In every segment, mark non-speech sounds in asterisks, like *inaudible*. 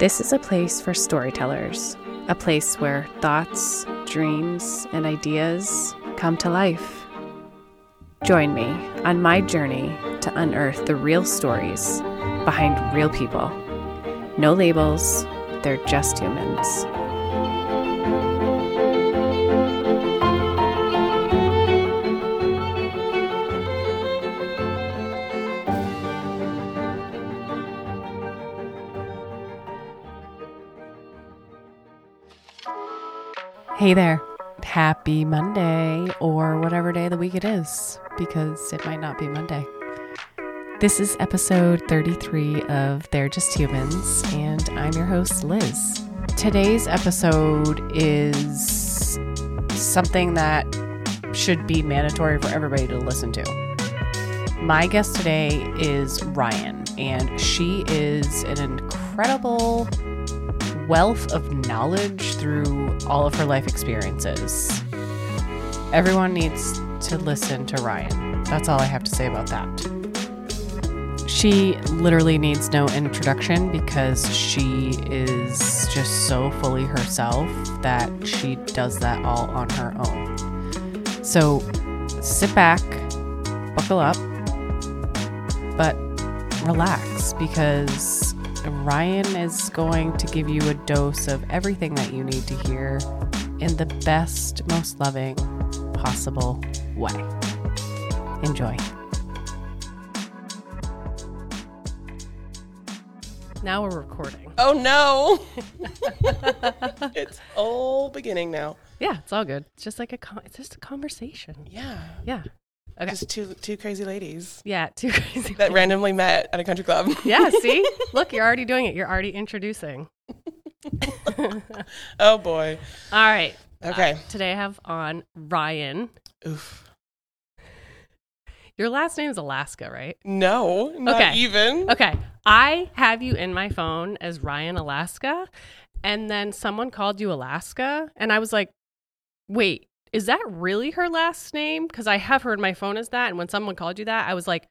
This is a place for storytellers, a place where thoughts, dreams, and ideas come to life. Join me on my journey to unearth the real stories behind real people. No labels, they're just humans. Hey there. Happy Monday, or whatever day of the week it is, because it might not be Monday. This is episode 33 of They're Just Humans, and I'm your host, Liz. Today's episode is something that should be mandatory for everybody to listen to. My guest today is Ryan, and she is an incredible wealth of knowledge through all of her life experiences. Everyone needs to listen to Ryan. That's all I have to say about that. She literally needs no introduction because she is just so fully herself that she does that all on her own. So sit back, buckle up, but relax because Ryan is going to give you a dose of everything that you need to hear in the best, most loving possible way. Enjoy. Now we're recording. Oh no! *laughs* it's all beginning now. Yeah, it's all good. It's just like a con- it's just a conversation. Yeah. Yeah. Okay. Just two two crazy ladies Yeah, two *laughs* crazy. that randomly met at a country club. *laughs* yeah, see? *laughs* Look, you're already doing it. You're already introducing. oh boy. All right. Okay. Uh, today I have on Ryan. Oof. Your last name is Alaska, right? No, not Okay. even. Okay. I have you in my phone as Ryan Alaska, and then someone called you Alaska, and I was like, wait, is that really her last name? Because I have in my phone as that, and when someone called you that, I was like,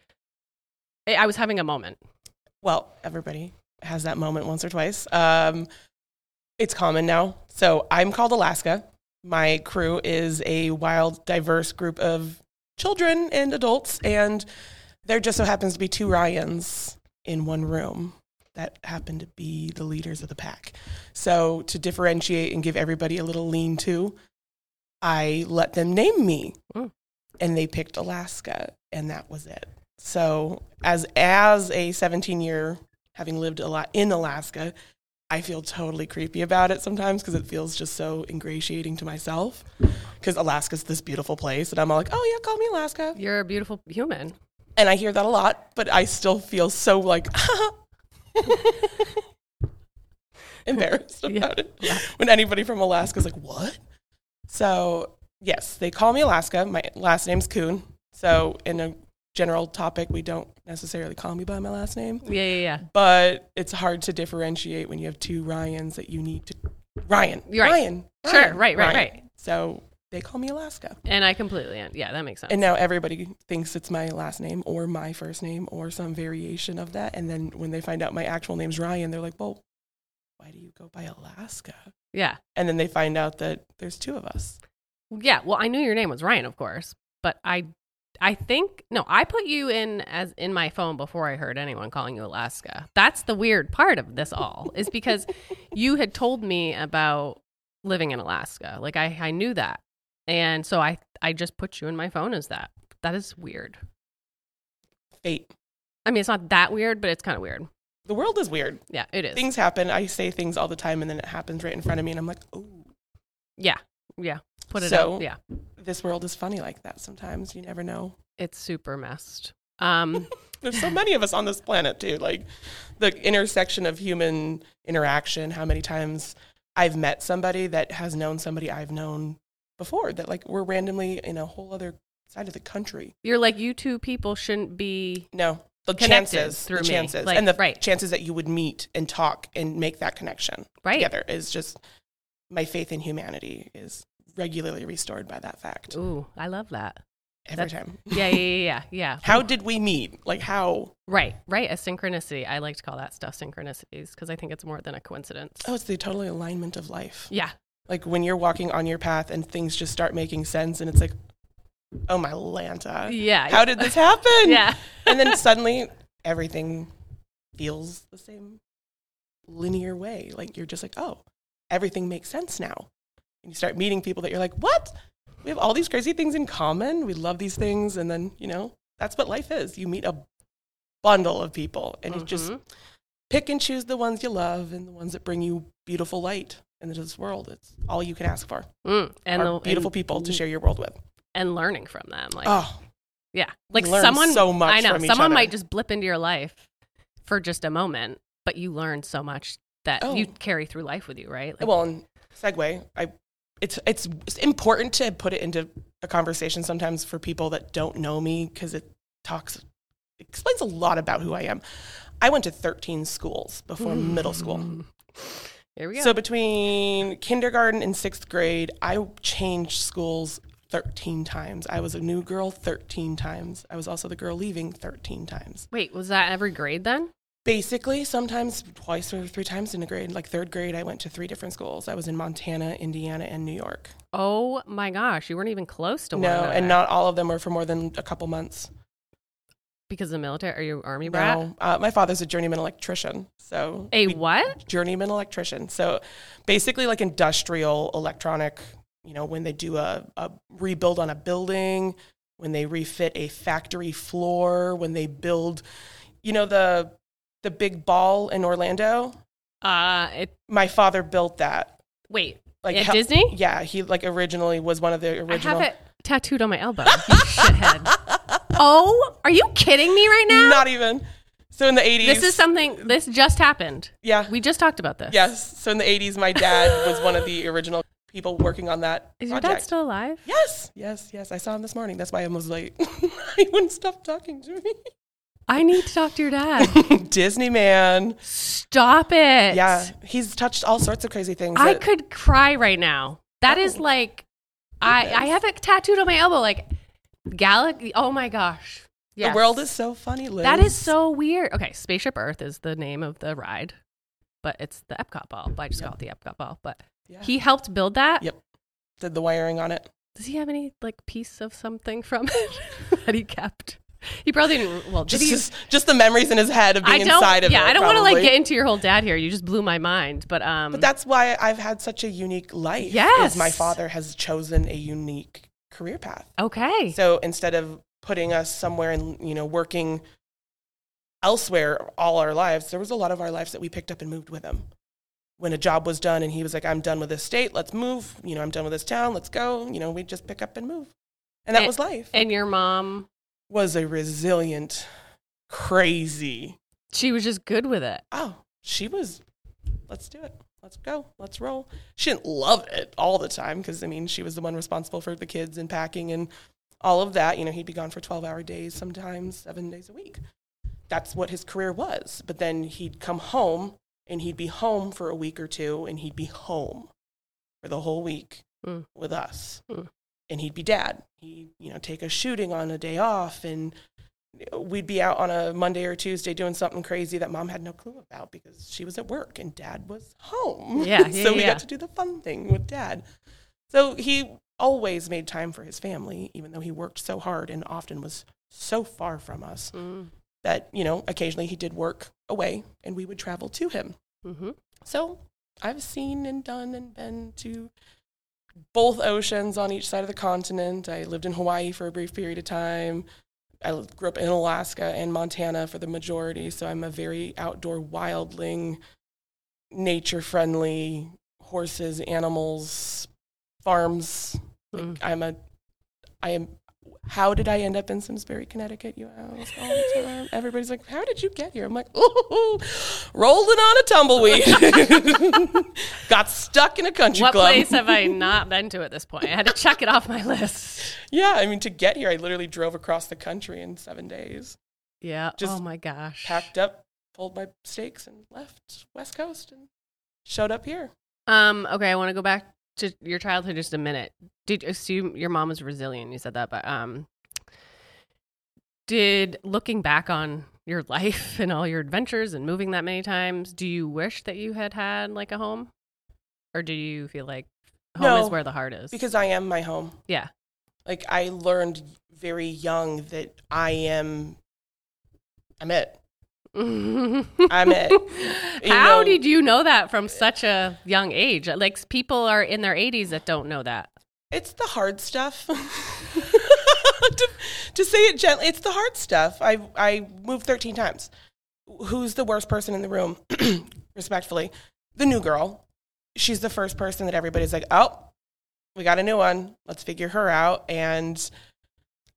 I I was having a moment. Well, everybody has that moment once or twice. Um, it's common now. So I'm called Alaska. My crew is a wild, diverse group of children and adults, and there just so happens to be two Ryans in one room that happen to be the leaders of the pack. So to differentiate and give everybody a little lean to, I let them name me, Mm. and they picked Alaska, and that was it. So as as a 17 year having lived a lot in Alaska, I feel totally creepy about it sometimes because it feels just so ingratiating to myself. Because Alaska's this beautiful place, and I'm all like, oh yeah, call me Alaska, You're a beautiful human. and I hear that a lot, but I still feel so like *laughs* *laughs* embarrassed Yeah. about it Yeah. when anybody from Alaska's like, what? So yes, they call me Alaska. My last name's Coon. So in a general topic, we don't necessarily call me by my last name Yeah, yeah, yeah. but it's hard to differentiate when you have two Ryans that you need to. Ryan, You're right. Ryan, Sure, Ryan, right, right, Ryan. right. So they call me Alaska, And I completely, yeah, that makes sense. and now everybody thinks it's my last name or my first name or some variation of that. And then when they find out my actual name's Ryan, they're like, "Well, why do you go by Alaska?" Yeah. And then they find out that there's two of us. Yeah, well, I knew your name was Ryan, of course, but I, I think no, I put you in as in my phone before I heard anyone calling you Alaska. That's the weird part of this all is because *laughs* you had told me about living in Alaska. Like I, I knew that, and so I, I just put you in my phone as that. That is weird. Fate. I mean, it's not that weird, but it's kind of weird. The world is weird. Yeah, it is. Things happen. I say things all the time, and then it happens right in front of me, and I'm like, "Oh, Yeah, yeah. Put it So- out. Yeah, this world is funny like that." Sometimes you never know. it's super messed. Um, *laughs* There's so many of us on this planet, too. Like the intersection of human interaction, how many times I've met somebody that has known somebody I've known before that like we're randomly in a whole other side of the country. you're like you two people shouldn't be No. The Connected chances, through the me. chances, Like, and the right. chances that you would meet and talk and make that connection right. together is just my faith in humanity is regularly restored by that fact. Ooh, I love that. every That's- time. *laughs* Yeah, yeah, yeah, yeah, yeah. *laughs* How did we meet? Like how? Right, right. A synchronicity. I like to call that stuff synchronicities because I think it's more than a coincidence. Oh, it's the total alignment of life. Yeah, Like when you're walking on your path and things just start making sense, and it's like, oh my lanta, yeah. how did this happen? yeah. and then suddenly everything feels the same linear way. Like you're just like, oh, everything makes sense now. And you start meeting people that you're like, what? We have all these crazy things in common. We love these things. And then, you know, that's what life is. You meet a bundle of people and you just Mhm. pick and choose the ones you love and the ones that bring you beautiful light into this world. It's all you can ask for. Mm, and the beautiful and, people to share your world with. And learning from them. Like, Oh, yeah, like someone. so much I know someone might just blip into your life for just a moment, but you learn so much that Oh. you carry through life with you, right? Like, well, and segue, I it's it's it's important to put it into a conversation sometimes for people that don't know me because it talks it explains a lot about who I am. I went to 13 schools before middle school. Mm. Here we go. So between kindergarten and 6th grade, I changed schools 13 times. I was a new girl 13 times. I was also the girl leaving 13 times. Wait, was that every grade then? Basically, sometimes twice or three times in a grade. Like third grade, I went to three different schools. I was in Montana, Indiana, and New York. Oh my gosh, you weren't even close to one No, and not all of them were for more than a couple months. because of the military. Are you army brat? No, uh, my father's a journeyman electrician. So A what? journeyman electrician. So basically, like industrial electronic. You know, when they do a, a rebuild on a building, when they refit a factory floor, when they build, you know, the the big ball in Orlando. Uh, it. My father built that. Wait, Like at hel- Disney? Yeah, he like originally was one of the original. I have it tattooed on my elbow. You shithead. *laughs* Oh, are you kidding me right now? Not even. So in the 80s. This is something. This just happened. Yeah. We just talked about this. Yes. So in the 80s, my dad was one of the original people working on that Is your dad still alive? yes. Yes. Yes. I saw him this morning. That's why I was late. *laughs* he wouldn't stop talking to me. I need to talk to your dad. *laughs* Disney man. Stop it. Yeah. He's touched all sorts of crazy things. I that- could cry right now. That is Oh. like, I I have it tattooed on my elbow. Like, Galaxy. Oh my gosh. The world is so funny, Liz. That is so weird. Okay, Spaceship Earth is the name of the ride, but it's the Epcot ball. But I just Yep. call it the Epcot ball. But Yeah. he helped build that. Yep. Did the wiring on it. Does he have any like piece of something from *laughs* it that he kept? He probably didn't. Well, did Just, he? just, just the memories in his head of being inside of yeah, it. Yeah, I don't want to like get into your whole dad here. You just blew my mind. But um, But that's why I've had such a unique life. Yes. Is my father has chosen a unique career path. okay. So instead of putting us somewhere and you know working elsewhere all our lives, there was a lot of our lives that we picked up and moved with him. When a job was done and he was like, "I'm done with this state. Let's move. You know, I'm done with this town. Let's go." You know, we just pick up and move, and that And- was life. and your mom, was a resilient, crazy. she was just good with it. Oh, she was. Let's do it. Let's go. Let's roll. She didn't love it all the time because I mean she was the one responsible for the kids and packing and all of that. You know, he'd be gone for twelve hour days, sometimes seven days a week. That's what his career was. But then he'd come home and he'd be home for a week or two and he'd be home for the whole week Mm. with us. Mm. And he'd be dad. He'd, you know, take us shooting on a day off and we'd be out on a Monday or Tuesday doing something crazy that mom had no clue about because she was at work and dad was home. Yeah, *laughs* yeah, so we yeah. got to do the fun thing with dad. So he always made time for his family, even though he worked so hard and often was so far from us Mm. That, you know, occasionally he did work away and we would travel to him. hmm So I've seen and done and been to both oceans on each side of the continent. I lived in Hawaii for a brief period of time. I grew up in Alaska and Montana for the majority, so I'm a very outdoor wildling, nature friendly, horses, animals, farms. Like, Mm. I'm a, I am. How did I end up in Simsbury, Connecticut? You ask all the time. Everybody's like, "How did you get here?" I'm like, "Ooh, rolling on a tumbleweed." *laughs* Got stuck in a country What club. What place have I not been to at this point? I had to check it off my list. Yeah, I mean, to get here, I literally drove across the country in seven days. Yeah. Just oh my gosh. Packed up, pulled my stakes, and left West Coast and showed up here. Um. Okay, I want to go back to your childhood just a minute. Did you assume your mom was resilient? You said that, but um, Did looking back on your *laughs* life and all your adventures and moving that many times, do you wish that you had had like a home? Or do you feel like home No, is where the heart is? Because I am my home. yeah. Like I learned very young that I am I'm it. I'm it. *laughs* How know- did you know that from such a young age? Like people are in their 80s that don't know that. It's the hard stuff. *laughs* to, to say it gently, it's the hard stuff. I I moved 13 times. Who's the worst person in the room? *clears throat* Respectfully, the new girl. She's the first person that everybody's like, "Oh, we got a new one. Let's figure her out." And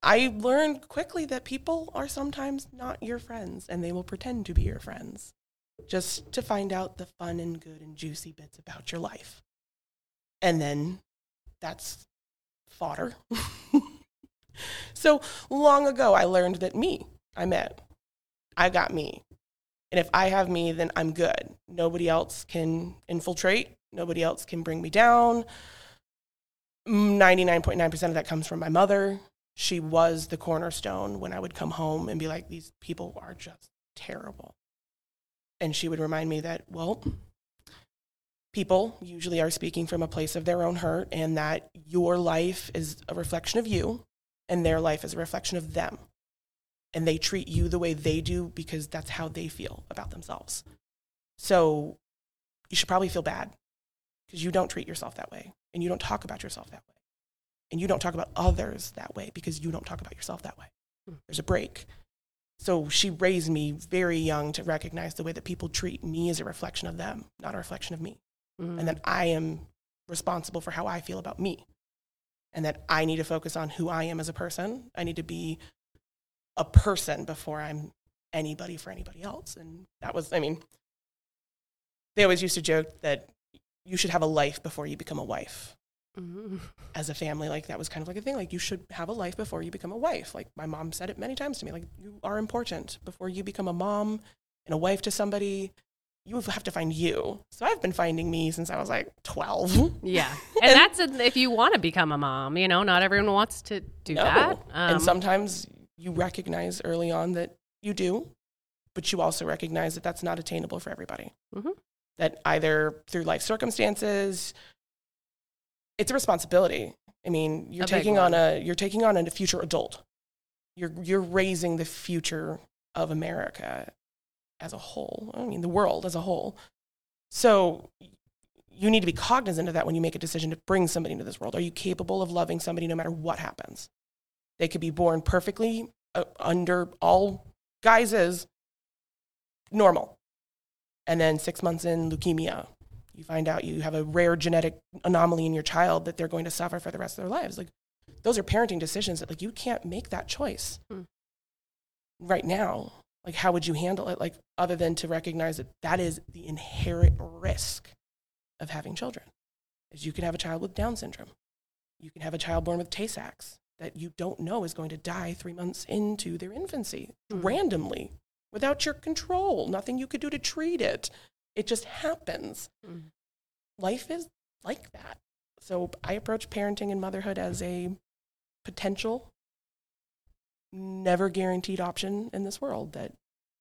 I learned quickly that people are sometimes not your friends and they will pretend to be your friends just to find out the fun and good and juicy bits about your life. And then that's fodder. *laughs* so long ago, I learned that me, I met. I got me. And if I have me, then I'm good. Nobody else can infiltrate. Nobody else can bring me down. Mm, 99.9% of that comes from my mother. She was the cornerstone when I would come home and be like, these people are just terrible. And she would remind me that, well, people usually are speaking from a place of their own hurt and that your life is a reflection of you and their life is a reflection of them. And they treat you the way they do because that's how they feel about themselves. So you should probably feel bad because you don't treat yourself that way and you don't talk about yourself that way. And you don't talk about others that way because you don't talk about yourself that way. There's a break. So she raised me very young to recognize the way that people treat me as a reflection of them, not a reflection of me Mm. and that I am responsible for how I feel about me, and that I need to focus on who I am as a person. I need to be a person before I'm anybody for anybody else. And that was, I mean, they always used to joke that you should have a life before you become a wife. Mhm. *laughs* As a family, like that was kind of like a thing. Like you should have a life before you become a wife. Like my mom said it many times to me. Like you are important before you become a mom and a wife to somebody. You have to find you. So I've been finding me since I was like 12. *laughs* Yeah. And, that's a, if you want to become a mom, you know, not everyone wants to do No. that. Um, and sometimes you recognize early on that you do, but you also recognize that that's not attainable for everybody. Mhm. That either through life circumstances, it's a responsibility. I mean, you're A taking on a you're taking on a future adult. You're you're raising the future of America as a whole. I mean, the world as a whole. So you need to be cognizant of that when you make a decision to bring somebody into this world. Are you capable of loving somebody no matter what happens? They could be born perfectly uh, under all guises, normal. And then six months in, leukemia. You find out you have a rare genetic anomaly in your child that they're going to suffer for the rest of their lives. Like, those are parenting decisions that, like, you can't make that choice Hmm. right now. Like, how would you handle it? Like, other than to recognize that that is the inherent risk of having children. Is you can have a child with Down syndrome. You can have a child born with Tay Sachs that you don't know is going to die three months into their infancy Mhm. randomly without your control. Nothing you could do to treat it. It just happens. Mhm. Life is like that. So I approach parenting and motherhood as a potential, never guaranteed option in this world that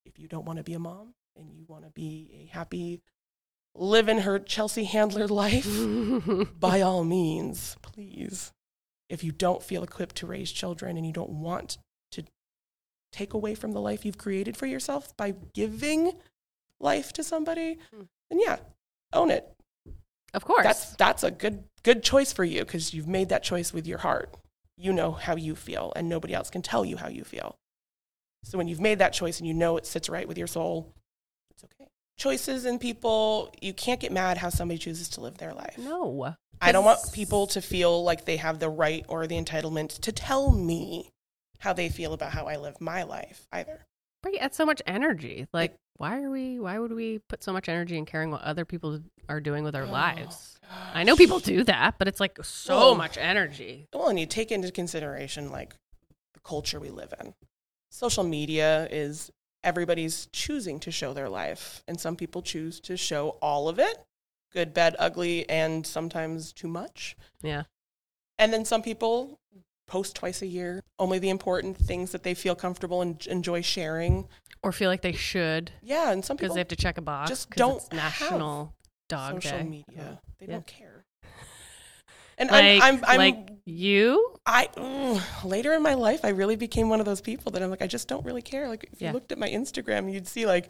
if you don't want to be a mom and you want to be a happy, live in her Chelsea Handler life, *laughs* by all means, please. If you don't feel equipped to raise children and you don't want to take away from the life you've created for yourself by giving life to somebody, Mm. then yeah, own it. of course. That's that's a good good choice for you because you've made that choice with your heart. You know how you feel, and nobody else can tell you how you feel. So when you've made that choice and you know it sits right with your soul, it's okay. Choices and people, you can't get mad how somebody chooses to live their life. no. I don't want people to feel like they have the right or the entitlement to tell me how they feel about how I live my life either. Right, that's so much energy. Like, why are we? Why would we put so much energy in caring what other people are doing with their Oh, lives? I know people do that, but it's like so Well- much energy. Well, and you take into consideration like the culture we live in. Social media is everybody's choosing to show their life, and some people choose to show all of it good, bad, ugly, and sometimes too much. Yeah. And then some people post twice a year, only the important things that they feel comfortable and enjoy sharing. Or feel like they should Yeah, and some because people they have to check a box. just don't it's National Dog social Day. media. They Yeah. don't care. *laughs* And Like, I'm, I'm, I'm like you? I mm, later in my life, I really became one of those people that I'm like, I just don't really care. Like, if Yeah. you looked at my Instagram, you'd see like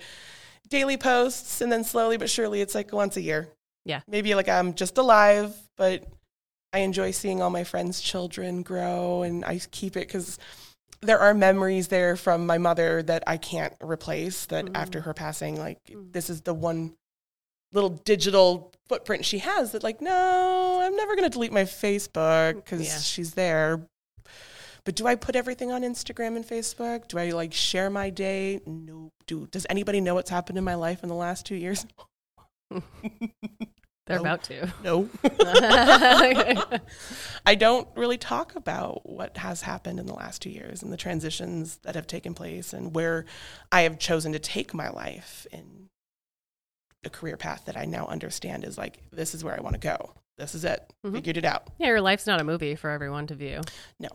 daily posts, and then slowly but surely, it's like once a year. Yeah. maybe like I'm just alive, but I enjoy seeing all my friends' children grow, and I keep it because there are memories there from my mother that I can't replace. That Mm. after her passing, like Mm. this is the one little digital footprint she has that like no i'm never going to delete my facebook because Yeah. she's there but do i put everything on instagram and facebook do i like share my day no do does anybody know what's happened in my life in the last two years *laughs* *laughs* They're No. about to. no *laughs* i don't really talk about what has happened in the last two years and the transitions that have taken place and where i have chosen to take my life in a career path that i now understand is like this is where i want to go this is it Mhm. figured it out yeah, your life's not a movie for everyone to view. No.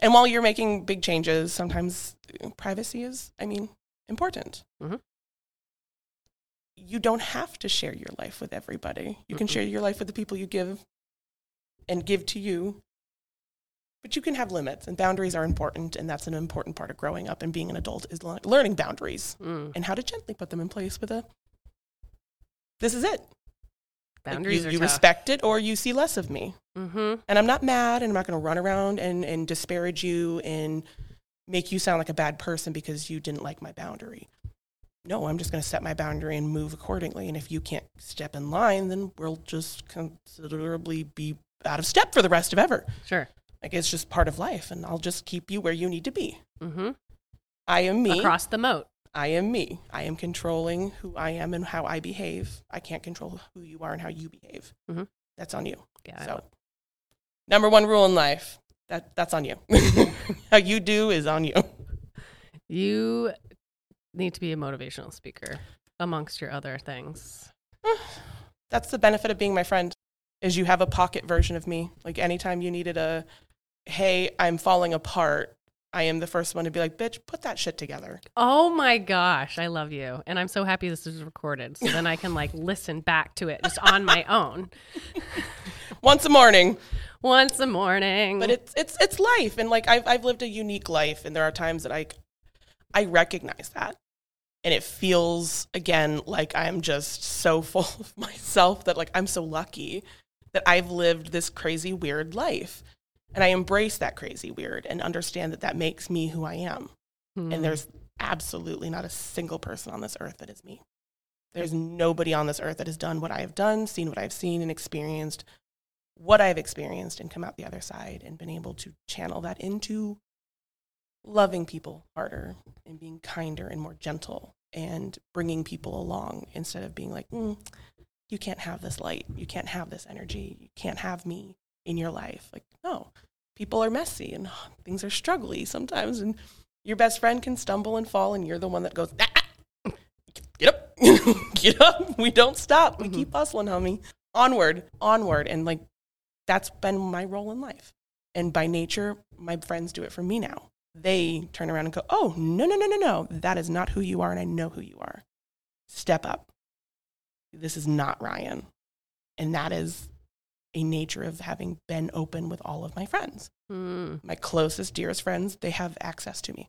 And while you're making big changes sometimes uh, privacy is i mean important Mhm. You don't have to share your life with everybody you can Mm-mm. share your life with the people you give and give to you but you can have limits and boundaries are important and that's an important part of growing up and being an adult is le- learning boundaries Mm. and how to gently put them in place with a this is it Like, Boundaries you, are you tough. respect it or you see less of me Mm-hmm. and I'm not mad and I'm not going to run around and, and disparage you and make you sound like a bad person because you didn't like my boundary. No, I'm just going to set my boundary and move accordingly. And if you can't step in line, then we'll just considerably be out of step for the rest of ever. Sure. Like it's just part of life and I'll just keep you where you need to be. Mm-hmm. I am me. Across the moat. I am me. I am controlling who I am and how I behave. I can't control who you are and how you behave. Mhm. That's on you. Yeah. So, number one rule in life that that's on you. *laughs* How you do is on you. You need to be a motivational speaker amongst your other things. *sighs* That's the benefit of being my friend. Is you have a pocket version of me. Like anytime you needed a, hey, I'm falling apart. I am the first one to be like, bitch, put that shit together. Oh my gosh, I love you. And I'm so happy this is recorded. So then I can like *laughs* listen back to it just on my own *laughs* Once a morning, once a morning. but it's it's it's life, and like I've I've lived a unique life, and there are times that I I recognize that, and it feels again like I'm just so *laughs* full of myself that like I'm so lucky that I've lived this crazy weird life, and I embrace that crazy weird and understand that that makes me who I am, Hmm. and there's absolutely not a single person on this earth that is me. There's nobody on this earth that has done what I have done, seen what I've seen, and experienced what I've experienced and come out the other side and been able to channel that into loving people harder and being kinder and more gentle and bringing people along instead of being like, mm, you can't have this light, you can't have this energy, you can't have me in your life. Like, no, people are messy and *sighs* things are struggly sometimes, and your best friend can stumble and fall, and you're the one that goes, "Ah, get up, *laughs* get up. We don't stop. We Mhm. keep hustling, homie. Onward, onward, and like that's been my role in life. And by nature, my friends do it for me now. They turn around and go, Oh, no, no, no, no, no. That is not who you are. And I know who you are. Step up. This is not Ryan. And that is a nature of having been open with all of my friends. Hmm. My closest, dearest friends, they have access to me.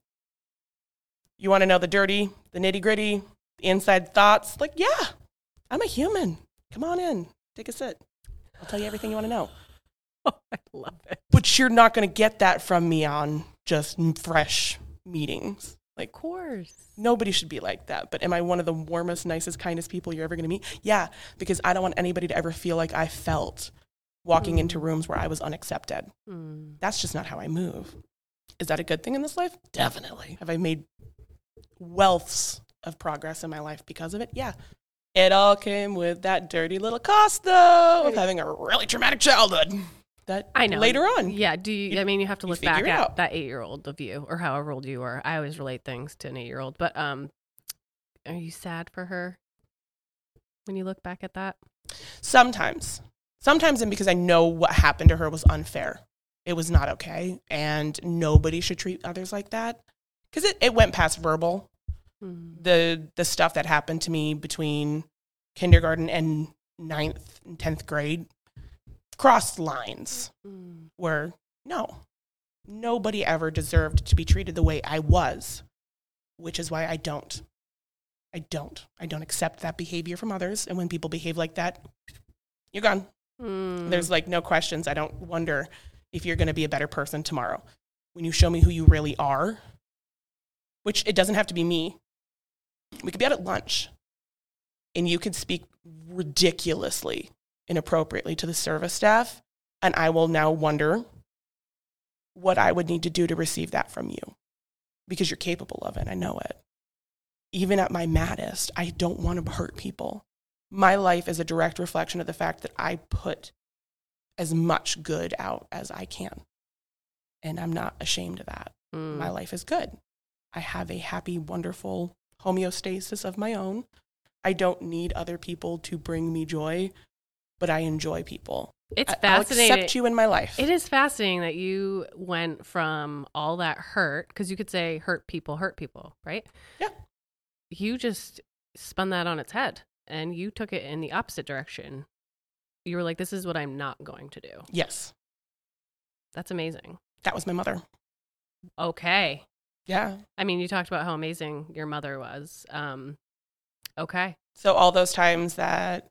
You want to know the dirty, the nitty gritty, the inside thoughts? Like, yeah, I'm a human. Come on in, take a sit. I'll tell you everything you want to know *laughs* Oh, I love it. but you're not going to get that from me on just fresh meetings. Like, Of course. nobody should be like that. But am I one of the warmest, nicest, kindest people you're ever going to meet? Yeah, because I don't want anybody to ever feel like I felt walking into Mm. rooms where I was unaccepted. Hmm. That's just not how I move. Is that a good thing in this life? Definitely. Have I made wealths of progress in my life because of it? Yeah. It all came with that dirty little cost, though, of having a really traumatic childhood. That I know. later on, Yeah. Do you, You- I mean, you have to you look back at out. that eight year old of you or however old you are. I always relate things to an eight year old. But um, are you sad for her when you look back at that? Sometimes. Sometimes, and because I know what happened to her was unfair. It was not okay. And nobody should treat others like that. Because it, it went past verbal. Mm. The the stuff that happened to me between kindergarten and ninth and tenth grade crossed lines Mm. where no, nobody ever deserved to be treated the way I was, which is why I don't. I don't. I don't accept that behavior from others. And when people behave like that, you're gone. Mm. There's like no questions. I don't wonder if you're going to be a better person tomorrow. When you show me who you really are, which it doesn't have to be me, we could be out at lunch and you could speak ridiculously inappropriately to the service staff. And I will now wonder what I would need to do to receive that from you because you're capable of it. I know it. Even at my maddest, I don't want to hurt people my life is a direct reflection of the fact that I put as much good out as I can. And I'm not ashamed of that. Mm. My life is good. I have a happy, wonderful homeostasis of my own. I don't need other people to bring me joy, but I enjoy people. It's I- I'll fascinating. accept you in my life. It is fascinating that you went from all that hurt, because you could say hurt people, hurt people, right? Yeah. You just spun that on its head and you took it in the opposite direction. You were like, this is what I'm not going to do. Yes, That's amazing. that was my mother. Okay. Yeah. I mean, you talked about how amazing your mother was. Um, okay. So all those times that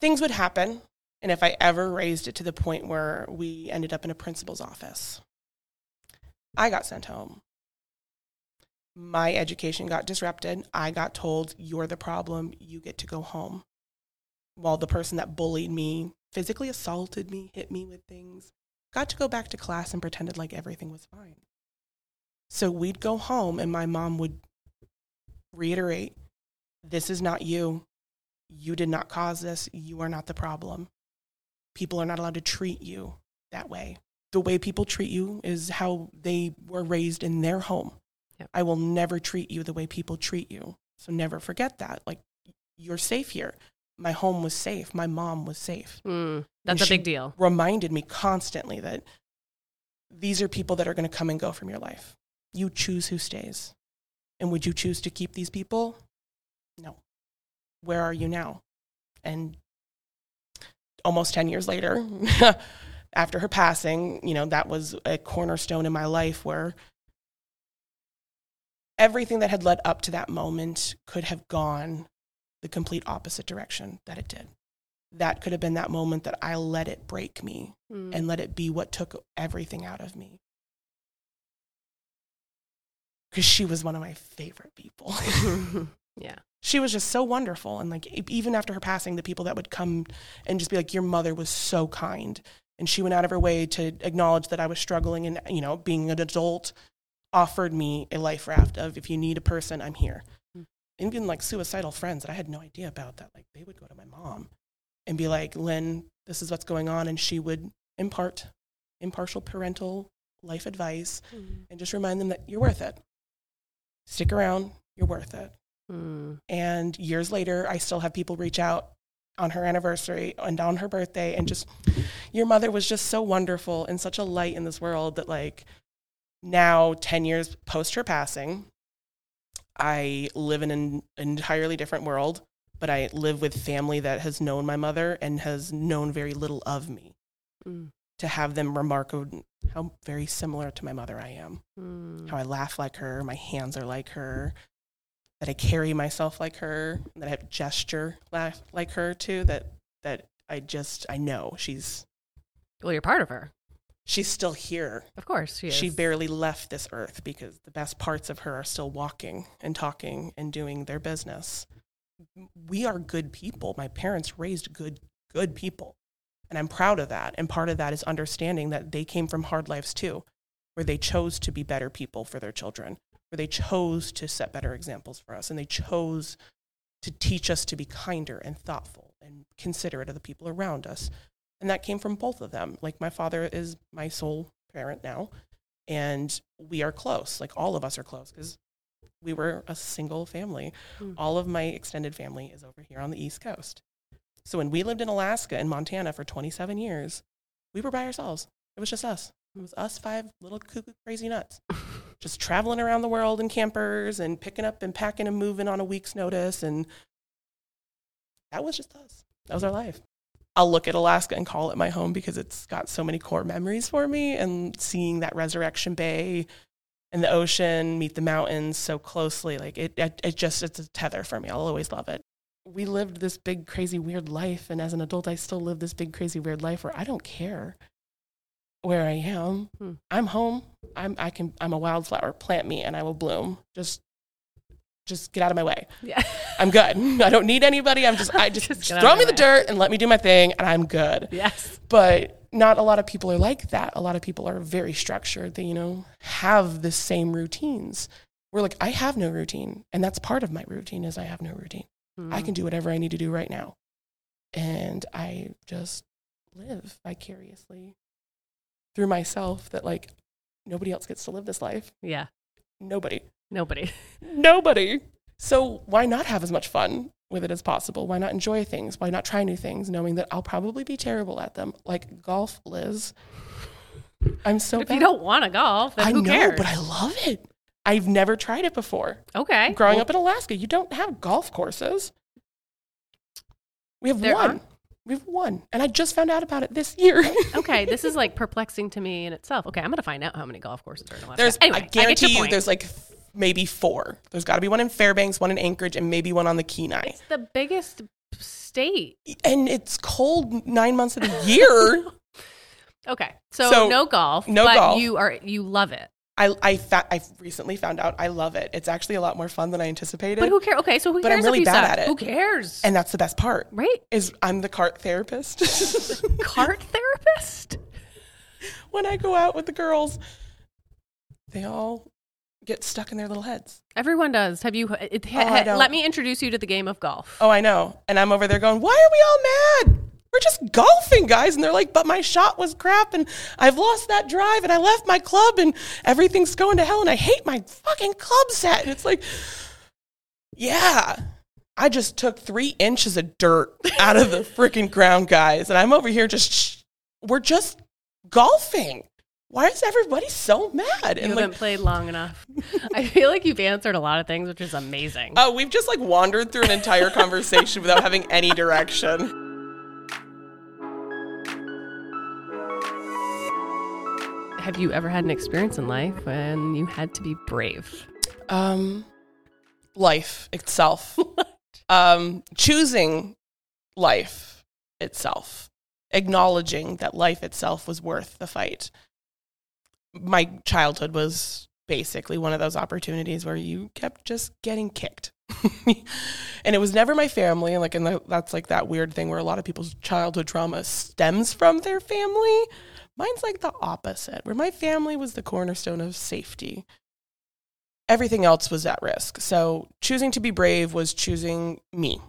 things would happen, and if I ever raised it to the point where we ended up in a principal's office, I got sent home. My education got disrupted. I got told, You're the problem. You get to go home. While the person that bullied me, physically assaulted me, hit me with things, got to go back to class and pretended like everything was fine. So we'd go home, and my mom would reiterate this is not you. You did not cause this. You are not the problem. People are not allowed to treat you that way. The way people treat you is how they were raised in their home. Yep. I will never treat you the way people treat you. So never forget that. Like, you're safe here. My home was safe. My mom was safe. Mm, that's a she- big deal. Reminded me constantly that these are people that are going to come and go from your life. You choose who stays. And would you choose to keep these people? No. Where are you now? And almost 10 years later, *laughs* after her passing, you know, that was a cornerstone in my life where everything that had led up to that moment could have gone the complete opposite direction that it did. That could have been that moment that I let it break me Mm. and let it be what took everything out of me. Because she was one of my favorite people. *laughs* yeah. She was just so wonderful. And like, even after her passing, the people that would come and just be like, Your mother was so kind. And she went out of her way to acknowledge that I was struggling and, you know, being an adult, offered me a life raft of if you need a person, I'm here. Mm. Even like suicidal friends that I had no idea about that. Like, they would go to my mom and be like, Lynn, this is what's going on. And she would impart impartial parental life advice Mm. and just remind them that you're worth it. Stick around, you're worth it. Mm. And years later, I still have people reach out on her anniversary and on her birthday and just, your mother was just so wonderful and such a light in this world that, like, now, 10 years post her passing, I live in an entirely different world, but I live with family that has known my mother and has known very little of me. Mm. To have them remark on how very similar to my mother I am Mm. how I laugh like her, my hands are like her, that I carry myself like her, that I have gesture like her too, that that I just I know she's Well, you're part of her. she's still here. Of course, she. She barely left this earth because the best parts of her are still walking and talking and doing their business. We are good people. My parents raised good good people. And I'm proud of that. And part of that is understanding that they came from hard lives too, where they chose to be better people for their children, where they chose to set better examples for us, and they chose to teach us to be kinder and thoughtful and considerate of the people around us. And that came from both of them. Like my father is my sole parent now, and we are close. Like all of us are close because we were a single family. Hmm. All of my extended family is over here on the East Coast. So when we lived in Alaska and Montana for 27 years, we were by ourselves. It was just us. It was us five little cuckoo crazy nuts, *laughs* just traveling around the world in campers and picking up and packing and moving on a week's notice. And that was just us. That was our life. I'll look at Alaska and call it my home because it's got so many core memories for me. And seeing that Resurrection Bay and the ocean meet the mountains so closely, like it, it, it just, it's a tether for me. I'll always love it. We lived this big, crazy, weird life. And as an adult, I still live this big, crazy, weird life where I don't care where I am. Hmm. I'm home. I'm I can I'm a wildflower. Plant me and I will bloom. Just just get out of my way. Yeah. *laughs* I'm good. I don't need anybody. I'm just I *laughs* just, Just just throw me my the dirt and let me do my thing and I'm good. yes. But not a lot of people are like that. A lot of people are very structured. They, you know, have the same routines. We're like, I have no routine. And that's part of my routine is I have no routine. I Mm. can do whatever I need to do right now. And I just live vicariously through myself that like nobody else gets to live this life. Yeah. Nobody. Nobody. Nobody. So why not have as much fun with it as possible? Why not enjoy things? Why not try new things knowing that I'll probably be terrible at them? Like golf, Liz. I'm so if bad. you don't want to golf, then I know, cares? but I love it. I've never tried it before. okay. Growing Well, up in Alaska, you don't have golf courses. We have one. are? We have one. And I just found out about it this year. *laughs* okay, this is like perplexing to me in itself. Okay, I'm going to find out how many golf courses are in Alaska. There's anyway, I guarantee your you point. there's like maybe four. There's gotta be one in Fairbanks, one in Anchorage, and maybe one on the Kenai. It's the biggest state. And it's cold nine months of the year. *laughs* Okay, so, So, no golf. no but golf. You are you love it, I I fa- I recently found out I love it. It's actually a lot more fun than I anticipated. but who cares? Okay, so who cares? But I'm really bad suck? at it. Who cares? and that's the best part. right? Is I'm the cart therapist. *laughs* Cart therapist. when I go out with the girls, they all get stuck in their little heads. Everyone does. Have you? It, Oh, don't. let me introduce you to the game of golf. Oh, I know. And I'm over there going, why are we all mad? We're just golfing, guys. And they're like, but my shot was crap and I've lost that drive and I left my club and everything's going to hell and I hate my fucking club set. And it's like, yeah. I just took three inches of dirt out of the *laughs* freaking ground, guys. And I'm over here just, sh- we're just golfing. Why is everybody so mad? You And haven't like, played long enough. I feel like you've answered a lot of things, which is amazing. oh, we've just like wandered through an entire *laughs* conversation without having any direction. Have you ever had an experience in life when you had to be brave? Um, life itself. *laughs* um, choosing life itself, acknowledging that life itself was worth the fight. My childhood was basically one of those opportunities where you kept just getting kicked. *laughs* and it was never my family like and that's like that weird thing where a lot of people's childhood trauma stems from their family mine's like the opposite where my family was the cornerstone of safety everything else was at risk. So choosing to be brave was choosing me.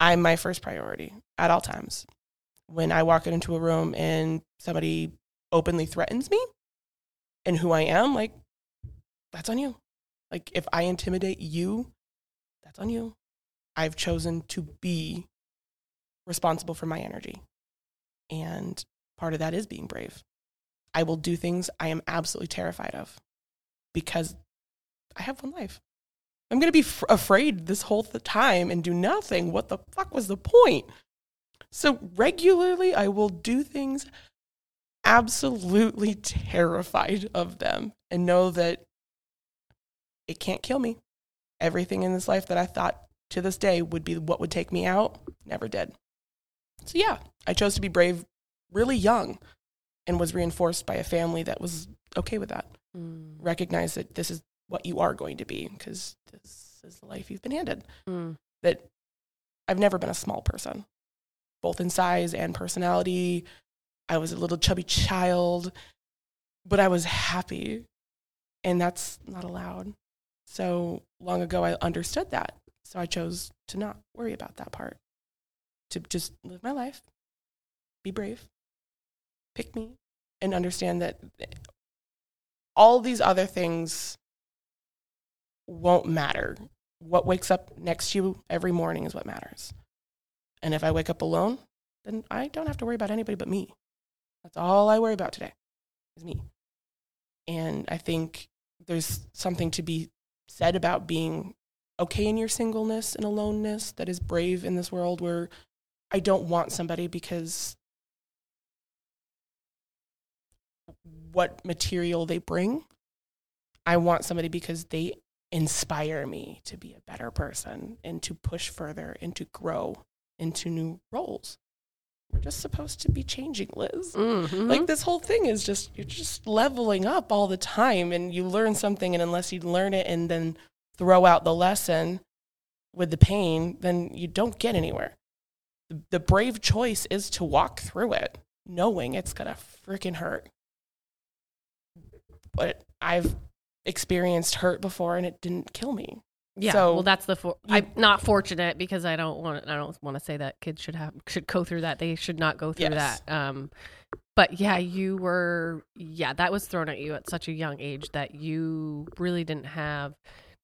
I'm my first priority at all times. When I walk into a room and somebody openly threatens me and who I am, like, that's on you. Like, if I intimidate you, that's on you. I've chosen to be responsible for my energy. And part of that is being brave. I will do things I am absolutely terrified of because I have one life. I'm going to be f- afraid this whole th- time and do nothing. What the fuck was the point? So regularly, I will do things absolutely terrified of them and know that it can't kill me. Everything in this life that I thought to this day would be what would take me out never did. So, yeah, I chose to be brave really young and was reinforced by a family that was okay with that Mm. recognize that this is what you are going to be because this is the life you've been handed. Mm. That I've never been a small person, both in size and personality. I was a little chubby child, but I was happy, and that's not allowed. So long ago, I understood that. So I chose to not worry about that part, to just live my life, be brave, pick me, and understand that all these other things won't matter. What wakes up next to you every morning is what matters. And if I wake up alone, then I don't have to worry about anybody but me. That's all I worry about today is me. And I think there's something to be said about being okay in your singleness and aloneness that is brave in this world where I don't want somebody because what material they bring. I want somebody because they inspire me to be a better person and to push further and to grow into new roles. We're just supposed to be changing, Liz. Mhm. Like this whole thing is just you're just leveling up all the time and you learn something and unless you learn it and then throw out the lesson with the pain, then you don't get anywhere. The, the brave choice is to walk through it knowing it's going to freaking hurt. But I've experienced hurt before and it didn't kill me. Yeah. So- well, that's the for- You- I'm not fortunate because I don't want I don't want to say that kids should have should go through that. They should not go through Yes. that. Um, but yeah, you were yeah that was thrown at you at such a young age that you really didn't have.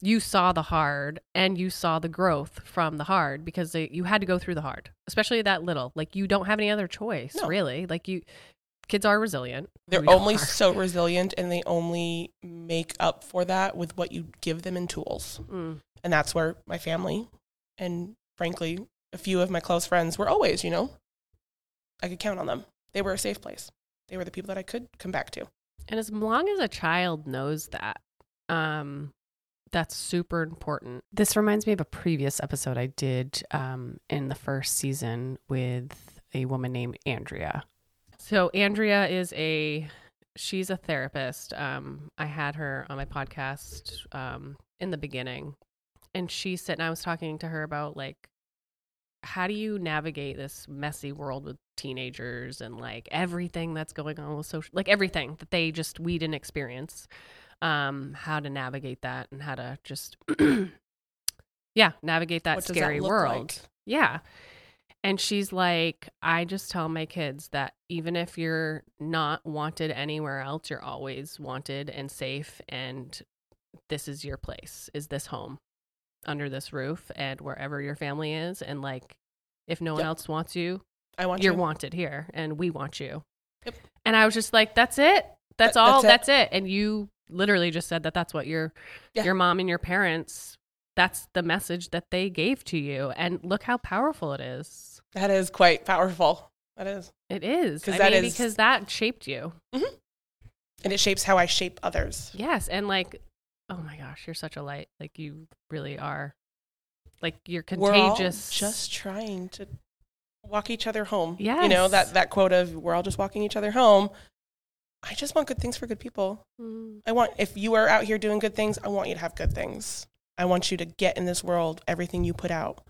You saw the hard and you saw the growth from the hard because they, you had to go through the hard, especially that little. Like you don't have any other choice, No. really. Like you, kids are resilient. They're We only are. so *laughs* resilient and they only make up for that with what you give them in tools. Mm. And that's where my family and frankly, a few of my close friends were always, you know, I could count on them. They were a safe place. They were the people that I could come back to. And as long as a child knows that, um, that's super important. This reminds me of a previous episode I did um, in the first season with a woman named Andrea. So Andrea is a she's a therapist. Um, I had her on my podcast um, in the beginning, and she said, and I was talking to her about like how do you navigate this messy world with teenagers and like everything that's going on with social like everything that they just we didn't experience um how to navigate that and how to just *clears throat* yeah navigate that What scary look world like? yeah and she's like i just tell my kids that even if you're not wanted anywhere else you're always wanted and safe and this is your place is this home under this roof and wherever your family is and like if no one Yep. else wants you I want you're you. wanted here and we want you Yep. and i was just like that's it that's That- all that's that's it. it. and you literally just said that that's what your Yeah. your mom and your parents that's the message that they gave to you and look how powerful it is That is quite powerful. That is. it is 'Cause I that mean, is- because that shaped you And it shapes how I shape others. yes and like oh my gosh you're such a light like you really are like you're We're all contagious just trying to walk each other home. Yeah. You know, that, that quote of we're all just walking each other home. I just want good things for good people. Mm, I want, if you are out here doing good things, I want you to have good things. I want you to get in this world everything you put out.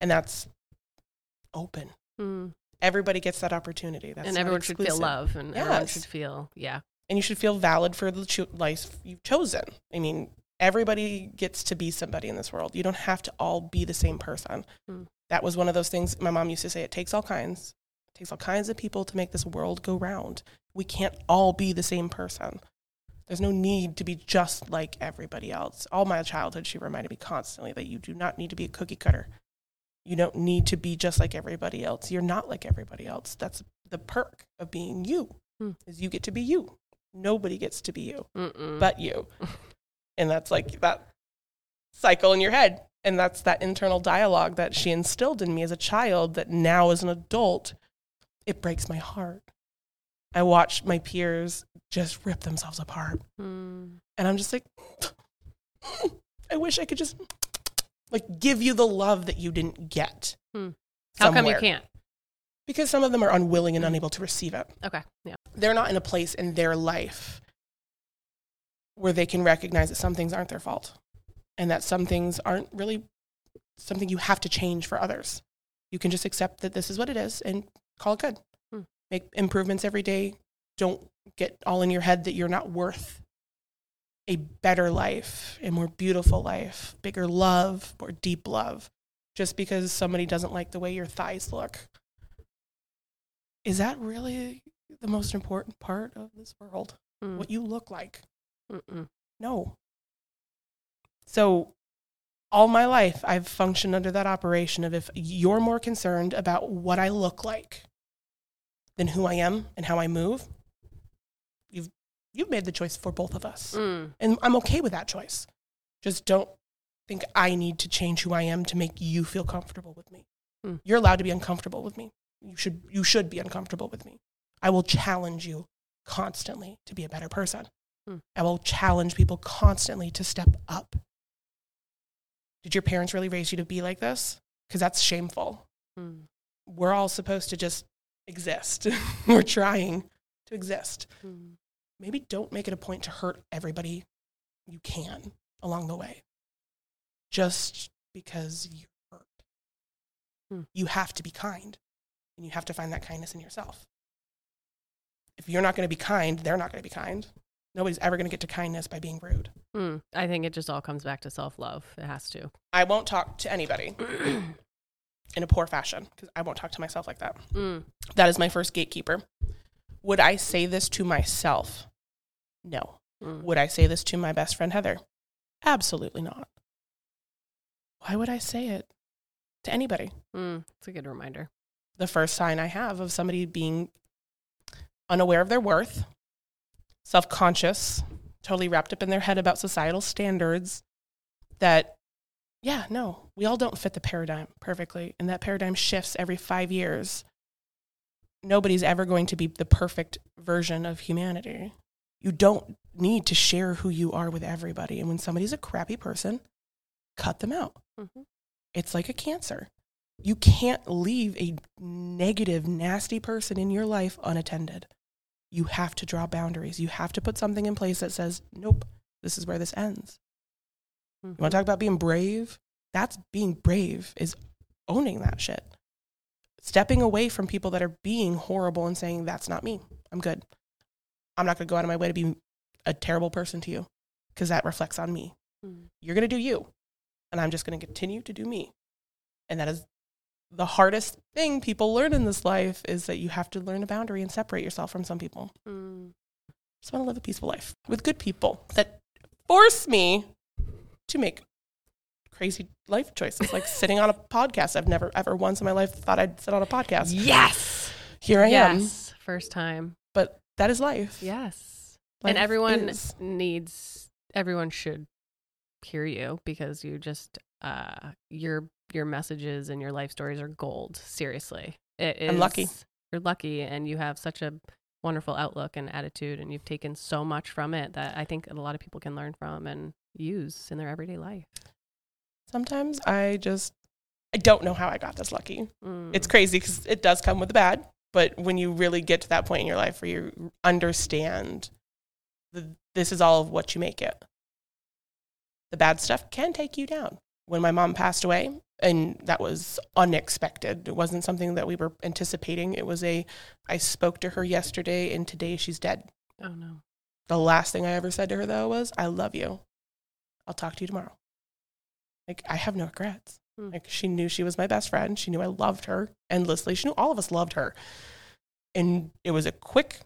And that's open. mm. Everybody gets that opportunity. That's and everyone should feel love and everyone Yes. should feel yeah And you should feel valid for the cho- life you've chosen. I mean, everybody gets to be somebody in this world. You don't have to all be the same person. Mm. That was one of those things my mom used to say it takes all kinds. It takes all kinds of people to make this world go round. We can't all be the same person. There's no need to be just like everybody else. All my childhood, she reminded me constantly that you do not need to be a cookie cutter. You don't need to be just like everybody else. You're not like everybody else. That's the perk of being you. Hmm. Is you get to be you. Nobody gets to be you Mm-mm. but you. *laughs* and that's like that cycle in your head. And that's that internal dialogue that she instilled in me as a child that now as an adult, it breaks my heart. I watch my peers just rip themselves apart. Mm. And I'm just like, *laughs* I wish I could just like give you the love that you didn't get. Hmm. How come you can't? Because some of them are unwilling and unable to receive it. Okay. Yeah. they're not in a place in their life where they can recognize that some things aren't their fault and that some things aren't really something you have to change for others. You can just accept that this is what it is and call it good. Hmm. Make improvements every day. Don't get all in your head that you're not worth a better life, a more beautiful life, bigger love, more deep love, just because somebody doesn't like the way your thighs look. Is that really the most important part of this world? Mm. What you look like? Mm-mm. No. So, all my life, I've functioned under that operation of if you're more concerned about what I look like than who I am and how I move, you've made the choice for both of us. Mm. And I'm okay with that choice. Just don't think I need to change who I am to make you feel comfortable with me. Hmm. You're allowed to be uncomfortable with me. You should you should be uncomfortable with me. I will challenge you constantly to be a better person. Hmm. I will challenge people constantly to step up. Did your parents really raise you to be like this? Because that's shameful. Mm. We're all supposed to just exist. *laughs* We're trying to exist. Mm. Maybe don't make it a point to hurt everybody you can along the way just because you're hurt. Hmm. You have to be kind and you have to find that kindness in yourself. If you're not going to be kind, they're not going to be kind. Nobody's ever going to get to kindness by being rude. Mm. I think it just all comes back to self love. It has to. I won't talk to anybody *clears throat* in a poor fashion because I won't talk to myself like that. Mm. That is my first gatekeeper. Would I say this to myself? No. Mm. Would I say this to my best friend Heather? Absolutely not. Why would I say it to anybody? Mm. It's a good reminder. The first sign I have of somebody being unaware of their worth, self conscious, totally wrapped up in their head about societal standards, that, yeah, no, we all don't fit the paradigm perfectly. And that paradigm shifts every five years. Nobody's ever going to be the perfect version of humanity. You don't need to share who you are with everybody. And when somebody's a crappy person, cut them out. Mm-hmm. It's like a cancer. You can't leave a negative, nasty person in your life unattended. You have to draw boundaries. You have to put something in place that says, nope, this is where this ends. You want to talk about being brave? That's being brave, is owning that shit. Stepping away from people that are being horrible and saying, that's not me. I'm good. I'm not going to go out of my way to be a terrible person to you because that reflects on me. Mm. You're going to do you, and I'm just going to continue to do me. And that is the hardest thing people learn in this life is that you have to learn a boundary and separate yourself from some people. Mm. just want to live a peaceful life with good people that force me to make crazy life choices, like sitting on a podcast. I've never ever once in my life thought I'd sit on a podcast. Yes. Here I am, yes. First time. but that is life. Yes. Life and everyone is. needs everyone should hear you because you just uh your your messages and your life stories are gold seriously it is I'm lucky. you're lucky and you have such a wonderful outlook and attitude and you've taken so much from it that i think a lot of people can learn from and use in their everyday life Sometimes I just I don't know how I got this lucky. Mm. It's crazy because it does come with the bad, but when you really get to that point in your life where you understand the, this is all of what you make it, the bad stuff can take you down. When my mom passed away, and that was unexpected. It wasn't something that we were anticipating. It was a, I spoke to her yesterday, and today she's dead. oh no The last thing I ever said to her, though, was, I love you. I'll talk to you tomorrow. Like, I have no regrets. Hmm. Like, she knew she was my best friend. She knew I loved her endlessly. She knew all of us loved her. And it was a quick,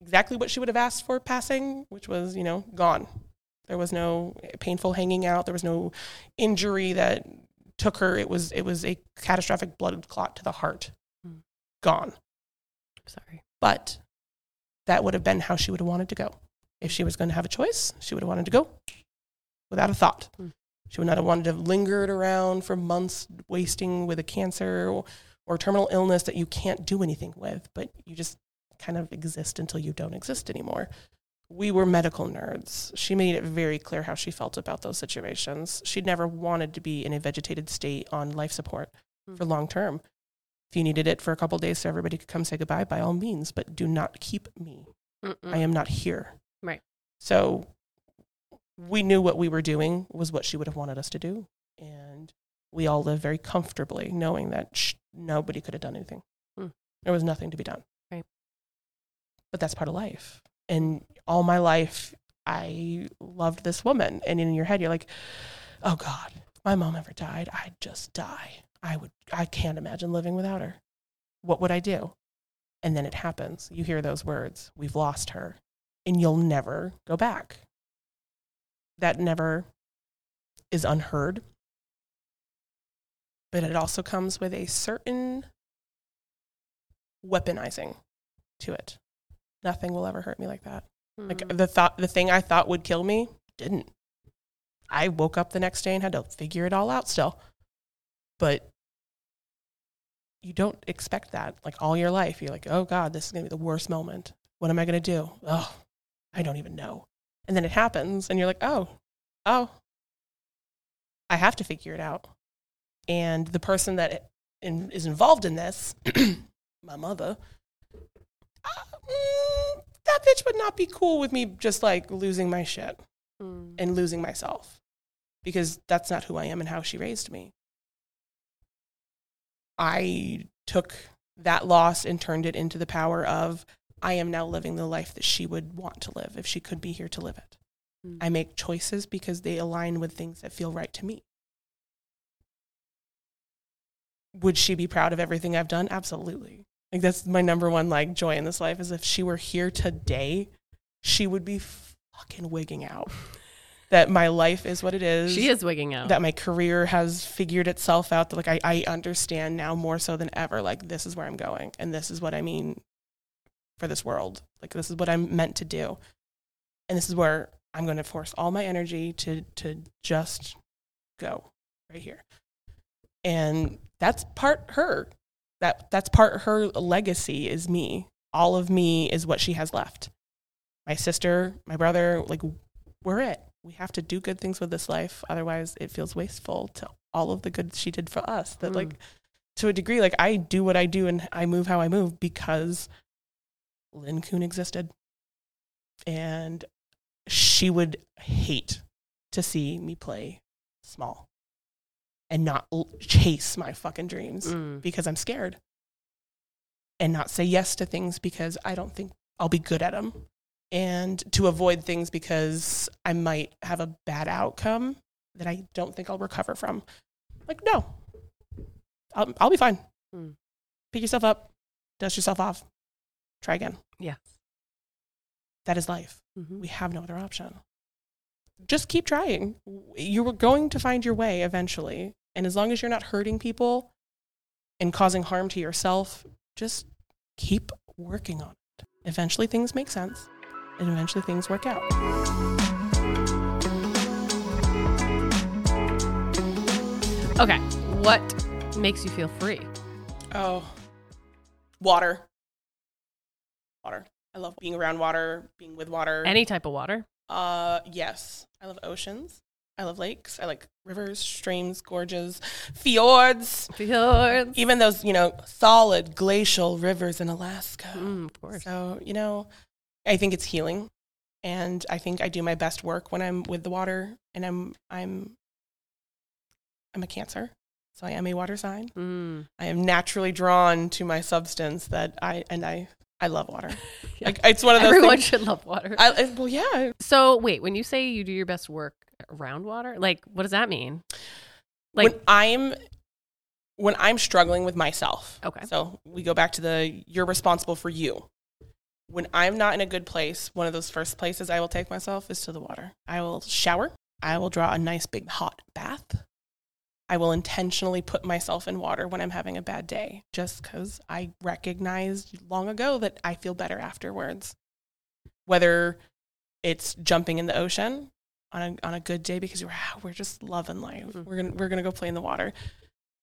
exactly what she would have asked for passing, which was, you know, gone. There was no painful hanging out. There was no injury that took her. It was, it was a catastrophic blood clot to the heart. Hmm. Gone sorry but that would have been how she would have wanted to go. If she was going to have a choice, she would have wanted to go without a thought. Hmm. She would not have wanted to have lingered around for months, wasting with a cancer or, or terminal illness that you can't do anything with, but you just kind of exist until you don't exist anymore. We were medical nerds. She made it very clear how she felt about those situations. She'd never wanted to be in a vegetated state on life support Hmm. for long term. If you needed it for a couple days so everybody could come say goodbye, by all means, but do not keep me. Mm-mm. I am not here. Right. So we knew what we were doing was what she would have wanted us to do. And we all live very comfortably knowing that sh- nobody could have done anything. Hmm. There was nothing to be done. Right. But that's part of life. And all my life, I loved this woman. And in your head, you're like, oh God, if my mom ever died, I'd just die. I would, I can't imagine living without her. What would I do? And then it happens. You hear those words, we've lost her, and you'll never go back. That never is unheard. But it also comes with a certain weaponizing to it. Nothing will ever hurt me like that. Like Mm. the thought, the thing I thought would kill me didn't. I woke up the next day and had to figure it all out still. But you don't expect that like all your life. You're like, oh God, this is going to be the worst moment. What am I going to do? Oh, I don't even know. And then it happens and you're like, oh, oh, I have to figure it out. And the person that in, is involved in this, *clears throat* my mother, uh, mm, that bitch would not be cool with me just like losing my shit Mm. and losing myself because that's not who I am and how she raised me. I took that loss and turned it into the power of I am now living the life that she would want to live if she could be here to live it. Mm. I make choices because they align with things that feel right to me. Would she be proud of everything I've done? Absolutely. Like that's my number one like joy in this life is if she were here today, she would be fucking wigging out. *laughs* that my life is what it is. She is wigging out. That my career has figured itself out. That like I, I understand now more so than ever. Like this is where I'm going, and this is what I mean for this world. Like this is what I'm meant to do, and this is where I'm going to force all my energy to to just go right here. And that's part her. That that's part her legacy is me. All of me is what she has left. My sister, my brother, like we're it. We have to do good things with this life. Otherwise it feels wasteful to all of the good she did for us. That Mm. like to a degree, like I do what I do and I move how I move because Lynn Kuhn existed. And she would hate to see me play small and not l- chase my fucking dreams Mm. because I'm scared and not say yes to things because I don't think I'll be good at them and to avoid things because I might have a bad outcome that I don't think I'll recover from. Like, no, I'll, I'll be fine. Hmm. Pick yourself up, dust yourself off, try again. Yeah. That is life. Mhm. We have no other option. Just keep trying. You are going to find your way eventually. And as long as you're not hurting people and causing harm to yourself, just keep working on it. Eventually things make sense and eventually things work out. Okay. What makes you feel free? Oh, water. Water. I love being around water, being with water. Any type of water? Uh, yes. I love oceans. I love lakes. I like rivers, streams, gorges, fjords. Fjords. Even those, you know, solid glacial rivers in Alaska. Mm, of course. So, you know, I think it's healing. And I think I do my best work when I'm with the water and I'm I'm I'm a cancer. So I am a water sign. Mm. I am naturally drawn to my substance that I and I I love water. Yeah. *laughs* Like it's one of those Everyone things. should love water. I, I- well, yeah. so wait, when you say you do your best work around water, like what does that mean? Like when I'm when I'm struggling with myself. okay. So we go back to the you're responsible for you. When I'm not in a good place, one of those first places I will take myself is to the water. I will shower. I will draw a nice big hot bath. I will intentionally put myself in water when I'm having a bad day just because I recognized long ago that I feel better afterwards. Whether it's jumping in the ocean on a, on a good day because we're, we're just loving life. Mhm. We're going we're gonna go play in the water.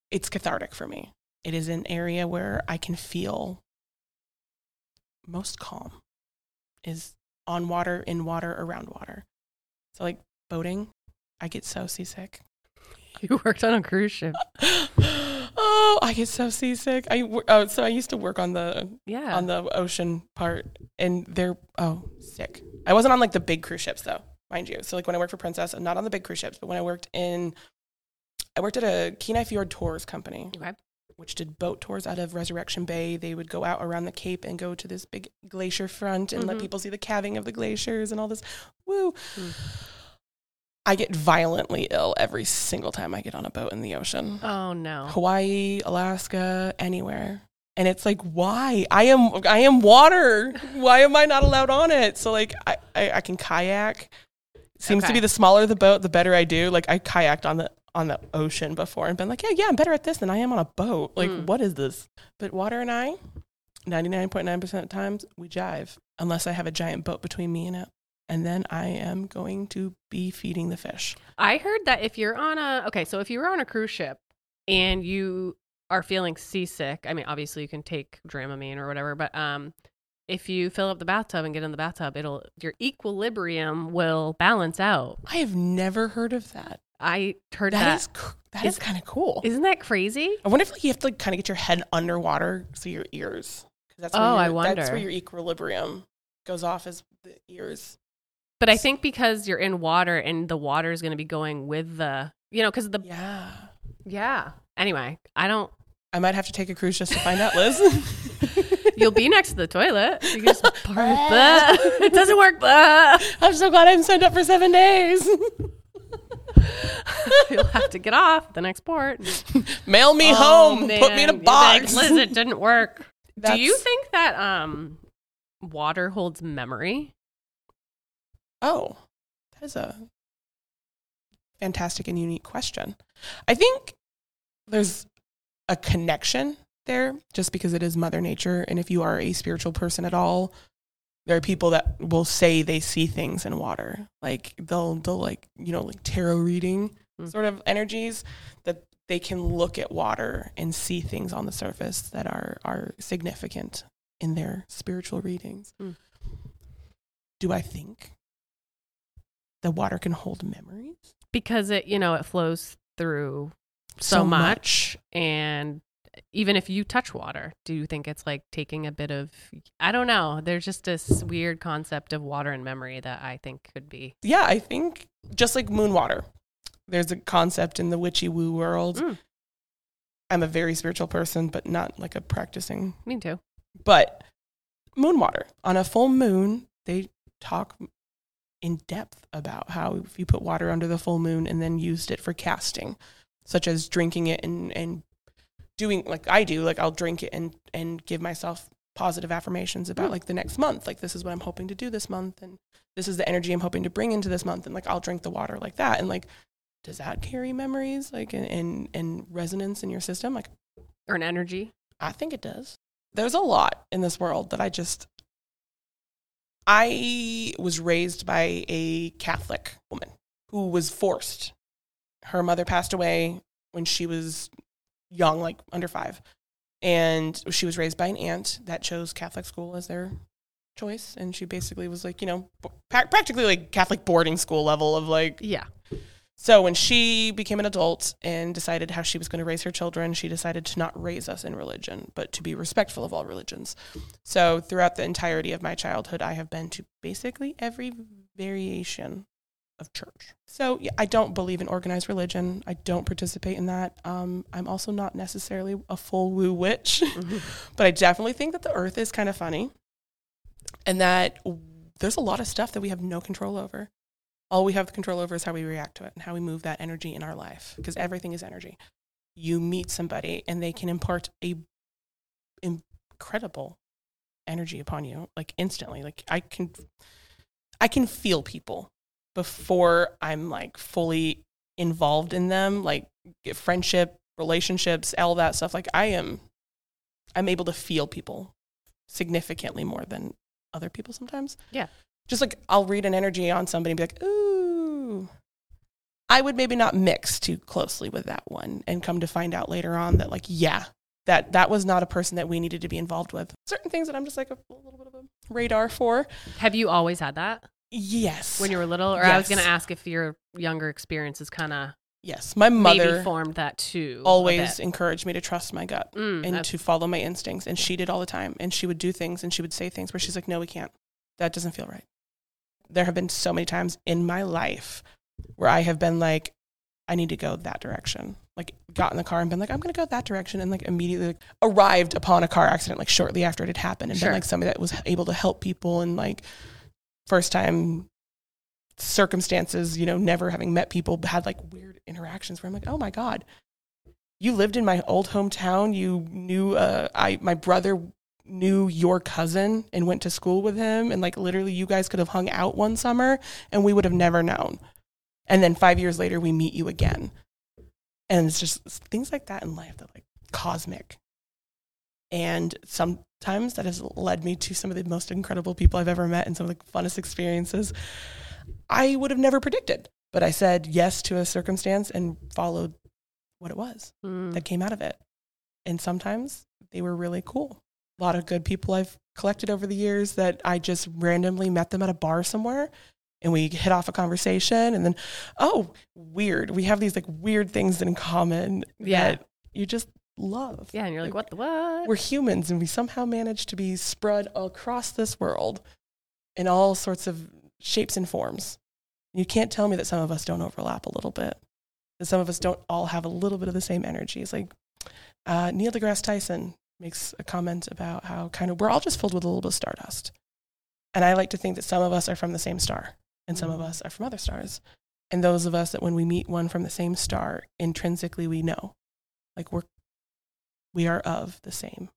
It's cathartic for me. It is an area where I can feel most calm is on water, in water, around water. So like boating, I get so seasick. *laughs* You worked on a cruise ship. oh, I get so seasick. I oh, so I used to work on the Yeah. on the ocean part, and they're oh sick. I wasn't on like the big cruise ships though, mind you. So like when I worked for Princess, I'm not on the big cruise ships, but when I worked in, I worked at a Kenai Fjord Tours company, okay. which did boat tours out of Resurrection Bay. They would go out around the Cape and go to this big glacier front and let Mhm. people see the calving of the glaciers and all this. Woo. Mm. I get violently ill every single time I get on a boat in the ocean. Oh no. Hawaii, Alaska, anywhere. And it's like, why? I am I am water. Why am I not allowed on it? So like I, I, I can kayak. Seems to be the smaller the boat, the better I do. Like I kayaked on the on the ocean before and been like, yeah, yeah, I'm better at this than I am on a boat. Like, Mm. what is this? But water and I, 99.9% of the times we jive unless I have a giant boat between me and it. And then I am going to be feeding the fish. I heard that if you're on a okay, so if you were on a cruise ship and you are feeling seasick, I mean, obviously you can take Dramamine or whatever, but um, if you fill up the bathtub and get in the bathtub, it'll your equilibrium will balance out. I have never heard of that. I heard That that. is that is, is, kind of cool. Isn't that crazy? I wonder if like, you have to like kind of get your head underwater so your ears. That's Oh, I your- That's where your equilibrium goes off is the ears. But I think because you're in water and the water is going to be going with the, you know, because the Yeah. yeah. Anyway, I don't. I might have to take a cruise just to find out, Liz. *laughs* You'll be next to the toilet. *laughs* You just *laughs* pour it. Doesn't work. Blah. I'm so glad I'm signed up for seven days. You'll have to get off the next port. Mail me Oh, home. Put me in a man. Like, box. Liz, it didn't work. Do you think that um water holds memory? Oh, that is a fantastic and unique question. I think there's a connection there just because it is Mother Nature. And if you are a spiritual person at all, there are people that will say they see things in water. Like they'll, they'll like, you know, like tarot reading Mm. sort of energies that they can look at water and see things on the surface that are, are significant in their spiritual readings. Mm. Do I think the water can hold memories Because it, you know, it flows through so, much. and even if you touch water, do you think it's like taking a bit of I don't know. There's just this weird concept of water and memory that I think could be Yeah, I think just like moon water, there's a concept in the witchy woo world. Mm. I'm a very spiritual person, but not like a practicing. me too. But moon water on a full moon, they talk in depth about how if you put water under the full moon and then used it for casting, such as drinking it and and doing like I do, like I'll drink it and and give myself positive affirmations about Mm. like the next month, like this is what I'm hoping to do this month and this is the energy I'm hoping to bring into this month and like I'll drink the water like that and like does that carry memories like and and, and resonance in your system? Like Or an energy. I think it does. There's a lot in this world that I just. I was raised by a Catholic woman who was forced. Her mother passed away when she was young, like under five. And she was raised by an aunt that chose Catholic school as their choice. And she basically was like, you know, practically like Catholic boarding school level of like, Yeah. So when she became an adult and decided how she was going to raise her children, she decided to not raise us in religion, but to be respectful of all religions. So throughout the entirety of my childhood, I have been to basically every variation of church. So yeah, I don't believe in organized religion. I don't participate in that. Um, I'm also not necessarily a full woo witch, *laughs* but I definitely think that the earth is kind of funny and that there's a lot of stuff that we have no control over all we have control over is how we react to it and how we move that energy in our life because everything is energy. You meet somebody and they can impart a incredible energy upon you like instantly. Like i can i can feel people before i'm like fully involved in them like friendship relationships all that stuff. Like i am i'm able to feel people significantly more than other people sometimes. Yeah. Just like I'll read an energy on somebody and be like, ooh, I would maybe not mix too closely with that one and come to find out later on that like, yeah, that that was not a person that we needed to be involved with. Certain things that I'm just like a, little bit of a radar for. Have you always had that Yes. when you were little? Or I was going to ask if your younger experience is kind of yes, my maybe mother formed that too. always encouraged me to trust my gut Mm, and to follow my instincts and she did all the time and she would do things and she would say things where she's like, "No, we can't. That doesn't feel right." There have been so many times in my life where I have been like, I need to go that direction. Like got in the car and been like, I'm gonna go that direction and like immediately like, arrived upon a car accident like shortly after it had happened and Sure. been like somebody that was able to help people and like first time circumstances, you know, never having met people had like weird interactions where I'm like, oh my God. You lived in my old hometown. You knew uh I my brother knew your cousin and went to school with him and like literally you guys could have hung out one summer and we would have never known. And then 5 years later we meet you again. And it's just things like that in life that like cosmic. And sometimes that has led me to some of the most incredible people I've ever met and some of the funnest experiences I would have never predicted. But I said yes to a circumstance and followed what it was Mm. that came out of it. And sometimes they were really cool. A lot of good people I've collected over the years that I just randomly met them at a bar somewhere and we hit off a conversation and then oh, weird. We have these like weird things in common Yeah. that you just love. Yeah, and you're like, what the what? We're humans and we somehow manage to be spread across this world in all sorts of shapes and forms. You can't tell me that some of us don't overlap a little bit. That some of us don't all have a little bit of the same energy. It's like uh, Neil deGrasse Tyson makes a comment about how kind of we're all just filled with a little bit of stardust. And I like to think that some of us are from the same star and some of Mhm. us are from other stars. And those of us that when we meet one from the same star, intrinsically we know like we're we are of the same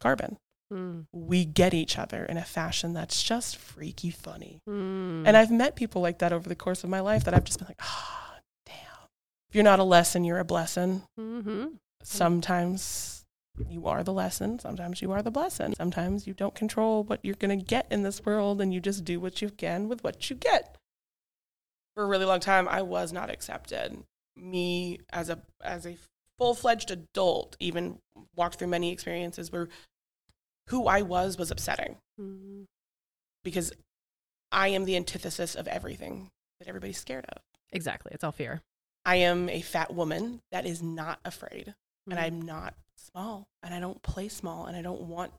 carbon. Mm. We get each other in a fashion that's just freaky funny. Mm. And I've met people like that over the course of my life that I've just been like, ah, damn. If you're not a lesson, you're a blessing. hmm Sometimes you are the lesson. Sometimes you are the blessing. Sometimes you don't control what you're going to get in this world and you just do what you can with what you get. For a really long time, I was not accepted. Me as a as a full fledged adult, even walked through many experiences where who I was was upsetting Mm. because I am the antithesis of everything that everybody's scared of. Exactly. It's all fear. I am a fat woman that is not afraid, and Mm. I'm not small, and I don't play small, and I don't want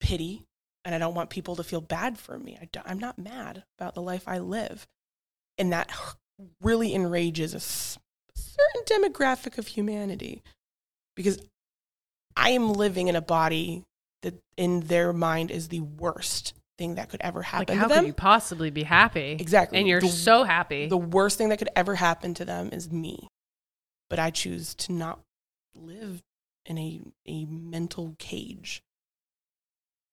pity, and I don't want people to feel bad for me. I I'm not mad about the life I live. And that really enrages a certain demographic of humanity because I am living in a body that, in their mind, is the worst thing that could ever like, happen how to them. How could you possibly be happy? Exactly. And you're The- so happy. the worst thing that could ever happen to them is me. But I choose to not live in a, a mental cage.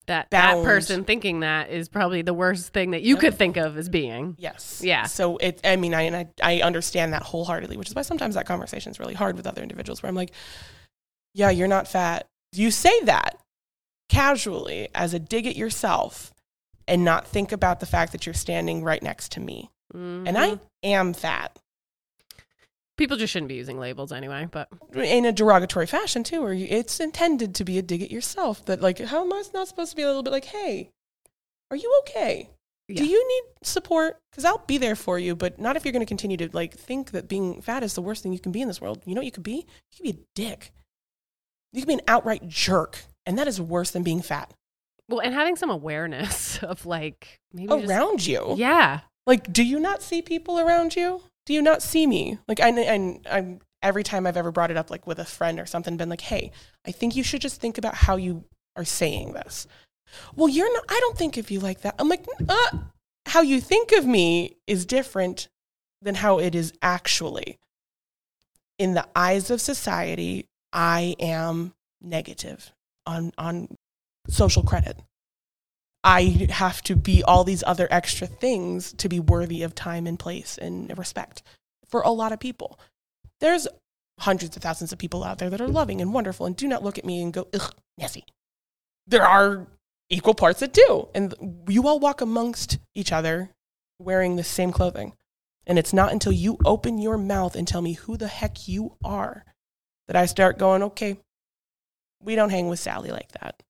that that person thinking that is probably the worst thing that you Yep. could think of as being. Yes. Yeah. So it, I mean, I, and I, I understand that wholeheartedly, which is why sometimes that conversation is really hard with other individuals where I'm like, yeah, you're not fat. You say that casually as a dig at yourself and not think about the fact that you're standing right next to me. And I Mhm. am fat. People just shouldn't be using labels anyway. But in a derogatory fashion too, or it's intended to be a dig at yourself. That like, how am I not supposed to be a little bit like, hey, are you okay? Yeah. Do you need support? Because I'll be there for you, but not if you're going to continue to like think that being fat is the worst thing you can be in this world. You know what you could be? You could be a dick. You could be an outright jerk, and that is worse than being fat well, and having some awareness *laughs* of like maybe just- around you. yeah, Like, do you not see people around you? Do you not see me? Like, I, I, I'm every time I've ever brought it up, like with a friend or something, been like, hey, I think you should just think about how you are saying this. Well, you're not, I don't think of you like that. I'm like, uh, how you think of me is different than how it is actually. In the eyes of society, I am negative on, on social credit. I have to be all these other extra things to be worthy of time and place and respect for a lot of people. There's hundreds of thousands of people out there that are loving and wonderful and do not look at me and go, ugh, Nessie. There are equal parts that do. And you all walk amongst each other wearing the same clothing. And it's not until you open your mouth and tell me who the heck you are that I start going, okay, we don't hang with Sally like that.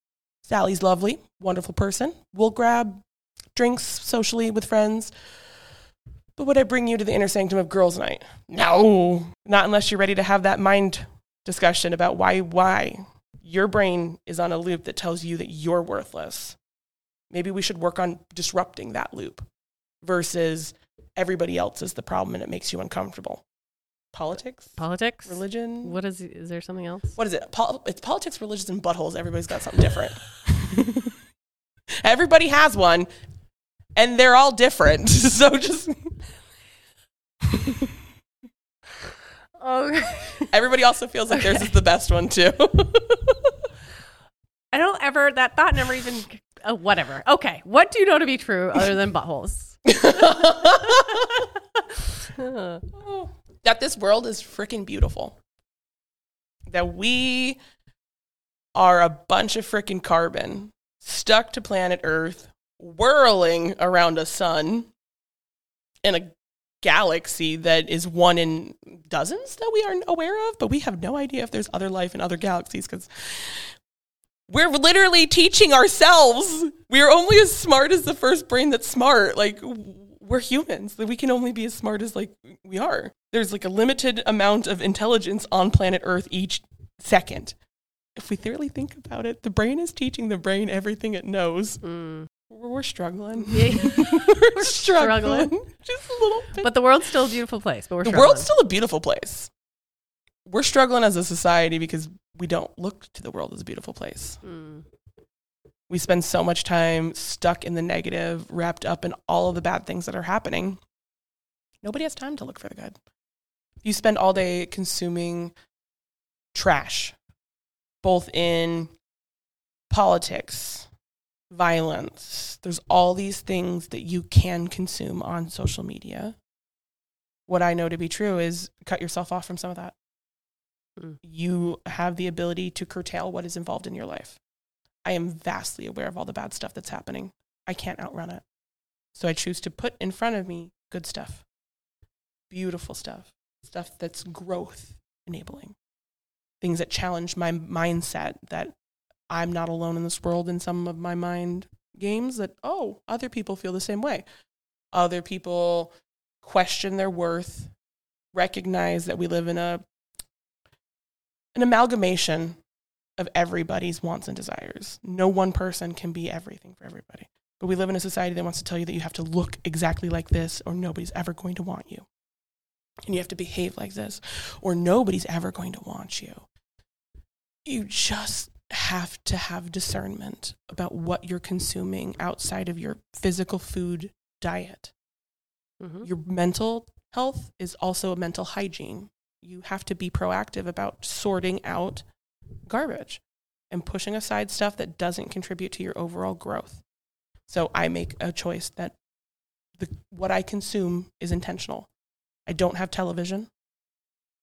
Sally's lovely, wonderful person. We'll grab drinks socially with friends. But would I bring you to the inner sanctum of girls' night? No, not unless you're ready to have that mind discussion about why why your brain is on a loop that tells you that you're worthless. Maybe we should work on disrupting that loop versus everybody else is the problem and it makes you uncomfortable. Politics, politics, religion. What is is there something else? What is it? Pol- it's politics, religions, and buttholes. Everybody's got something different. Everybody has one, and they're all different. *laughs* So just Oh, everybody also feels like theirs is the best one too. *laughs* I don't ever that thought never even. Oh, whatever. Okay, what do you know to be true other than buttholes? *laughs* Oh. That this world is freaking beautiful. That we are a bunch of freaking carbon stuck to planet Earth, whirling around a sun in a galaxy that is one in dozens that we aren't aware of, but we have no idea if there's other life in other galaxies because we're literally teaching ourselves. We're only as smart as the first brain that's smart. Like we're humans. We can only be as smart as like we are. There's like a limited amount of intelligence on planet Earth each second. If we thoroughly think about it, the brain is teaching the brain everything it knows. Mm. We're, struggling. Yeah. *laughs* we're struggling. struggling. Just a little bit. But the world's still a beautiful place. But we're the struggling. world's still a beautiful place. We're struggling as a society because we don't look to the world as a beautiful place. Mm. We spend so much time stuck in the negative, wrapped up in all of the bad things that are happening. Nobody has time to look for the good. You spend all day consuming trash, both in politics, violence. There's all these things that you can consume on social media. What I know to be true is cut yourself off from some of that. Mm. You have the ability to curtail what is involved in your life. I am vastly aware of all the bad stuff that's happening. I can't outrun it. So I choose to put in front of me good stuff, beautiful stuff, stuff that's growth enabling, things that challenge my mindset that I'm not alone in this world in some of my mind games that, oh, other people feel the same way. Other people question their worth, recognize that we live in a an amalgamation of everybody's wants and desires. No one person can be everything for everybody. But we live in a society that wants to tell you that you have to look exactly like this or nobody's ever going to want you. And you have to behave like this or nobody's ever going to want you. You just have to have discernment about what you're consuming outside of your physical food diet. Mm-hmm. Your mental health is also a mental hygiene. You have to be proactive about sorting out garbage and pushing aside stuff that doesn't contribute to your overall growth. So I make a choice that the what I consume is intentional. I don't have television.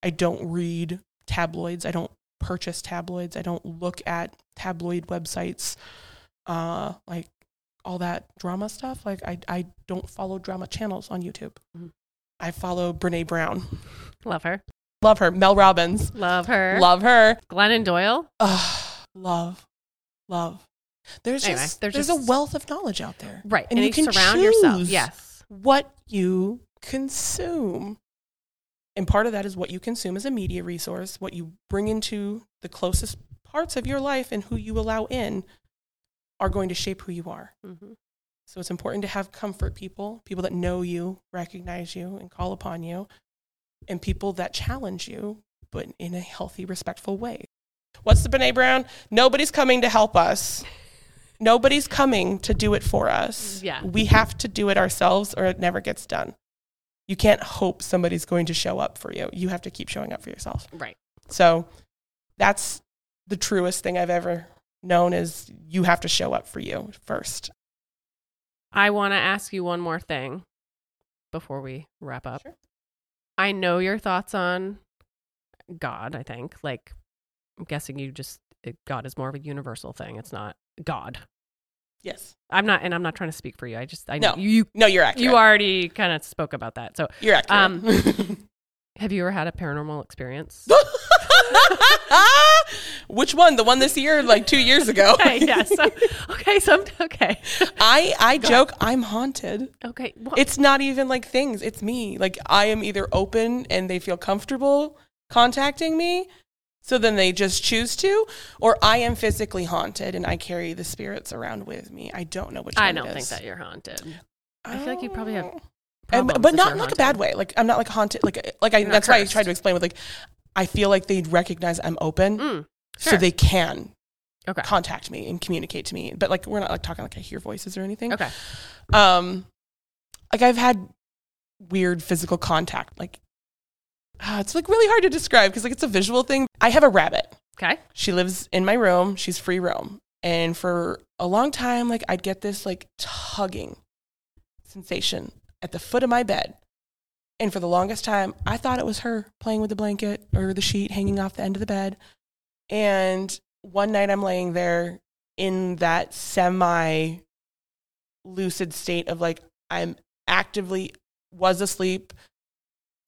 I don't read tabloids. I don't purchase tabloids. I don't look at tabloid websites, uh, like all that drama stuff. Like I, I don't follow drama channels on YouTube. Mhm. I follow Brene Brown. Love her. Love her. Mel Robbins. Love her. Love her. Glennon Doyle. Ugh, love, love. There's Anyway, just there's there's, just- a wealth of knowledge out there, Right. And And, you you, can surround yourself. Yes. what you consume, and part of that is what you consume as a media resource, what you bring into the closest parts of your life, and who you allow in, are going to shape who you are. hmm So it's important to have comfort people, people that know you, recognize you, and call upon you, and people that challenge you, but in a healthy, respectful way. What's the Brene Brown? Nobody's coming to help us. Nobody's coming to do it for us. Yeah. We have to do it ourselves or it never gets done. You can't hope somebody's going to show up for you. You have to keep showing up for yourself. Right. So that's the truest thing I've ever known is you have to show up for you first. I want to ask you one more thing before we wrap up. Sure. I know your thoughts on God, I think. Like, I'm guessing you just, it- God is more of a universal thing. It's not God. Yes. I'm not, and I'm not trying to speak for you. I just, I No. know you, No, you're accurate. you already kind of spoke about that. So, You're accurate. Um, *laughs* have you ever had a paranormal experience? *laughs* Which one? The one this year, like two years ago? *laughs* okay, yeah. So, *laughs* okay, so, okay. I I joke I'm haunted. Okay. Well, It's not even like things. It's me. Like I am either open and they feel comfortable contacting me, so then they just choose to, or I am physically haunted and I carry the spirits around with me. I don't know which. I don't think that you're haunted. I feel like you probably have Oh. And- but not in like a bad way. Like I'm not like haunted. Like like I. That's why I tried to explain with like, I feel like they recognize I'm open, Mm, so they can okay. contact me and communicate to me. But like we're not like talking like I hear voices or anything. Okay. Um, like I've had weird physical contact. Like ah, it's like really hard to describe because like it's a visual thing. I have a rabbit. Okay. She lives in my room. She's free roam. And for a long time, like I'd get this like tugging sensation at the foot of my bed. And for the longest time, I thought it was her playing with the blanket or the sheet hanging off the end of the bed. And one night I'm laying there in that semi lucid state of like I'm actively was asleep.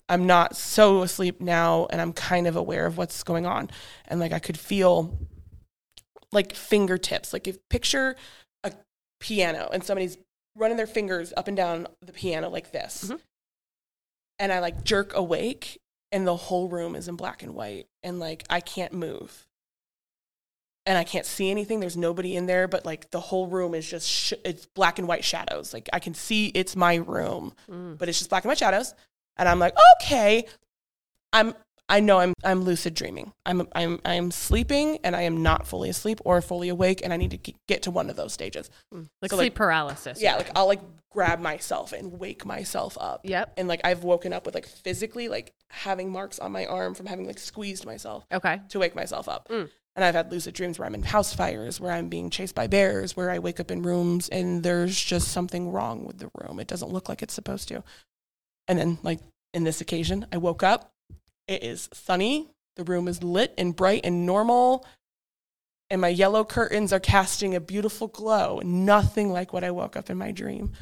I'm not so asleep now and I'm kind of aware of what's going on. And like I could feel like fingertips. Like if picture a piano and somebody's running their fingers up and down the piano like this. Mhm. And I like jerk awake and the whole room is in black and white and like I can't move. And I can't see anything. There's nobody in there, but like the whole room is just sh- it's black and white shadows. Like I can see it's my room, Mm. but it's just black and white shadows. And I'm like, okay, I'm I know I'm I'm lucid dreaming. I'm I'm I'm sleeping and I am not fully asleep or fully awake, and I need to ge- get to one of those stages. Mm. Like So, sleep like- paralysis. Yeah, like I'll like grab myself and wake myself up. Yep. And like I've woken up with like physically like having marks on my arm from having like squeezed myself Okay. to wake myself up. Mm. And I've had lucid dreams where I'm in house fires, where I'm being chased by bears, where I wake up in rooms and there's just something wrong with the room. It doesn't look like it's supposed to. And then, like in this occasion, I woke up. It is sunny. The room is lit and bright and normal. And my yellow curtains are casting a beautiful glow, nothing like what I woke up in my dream.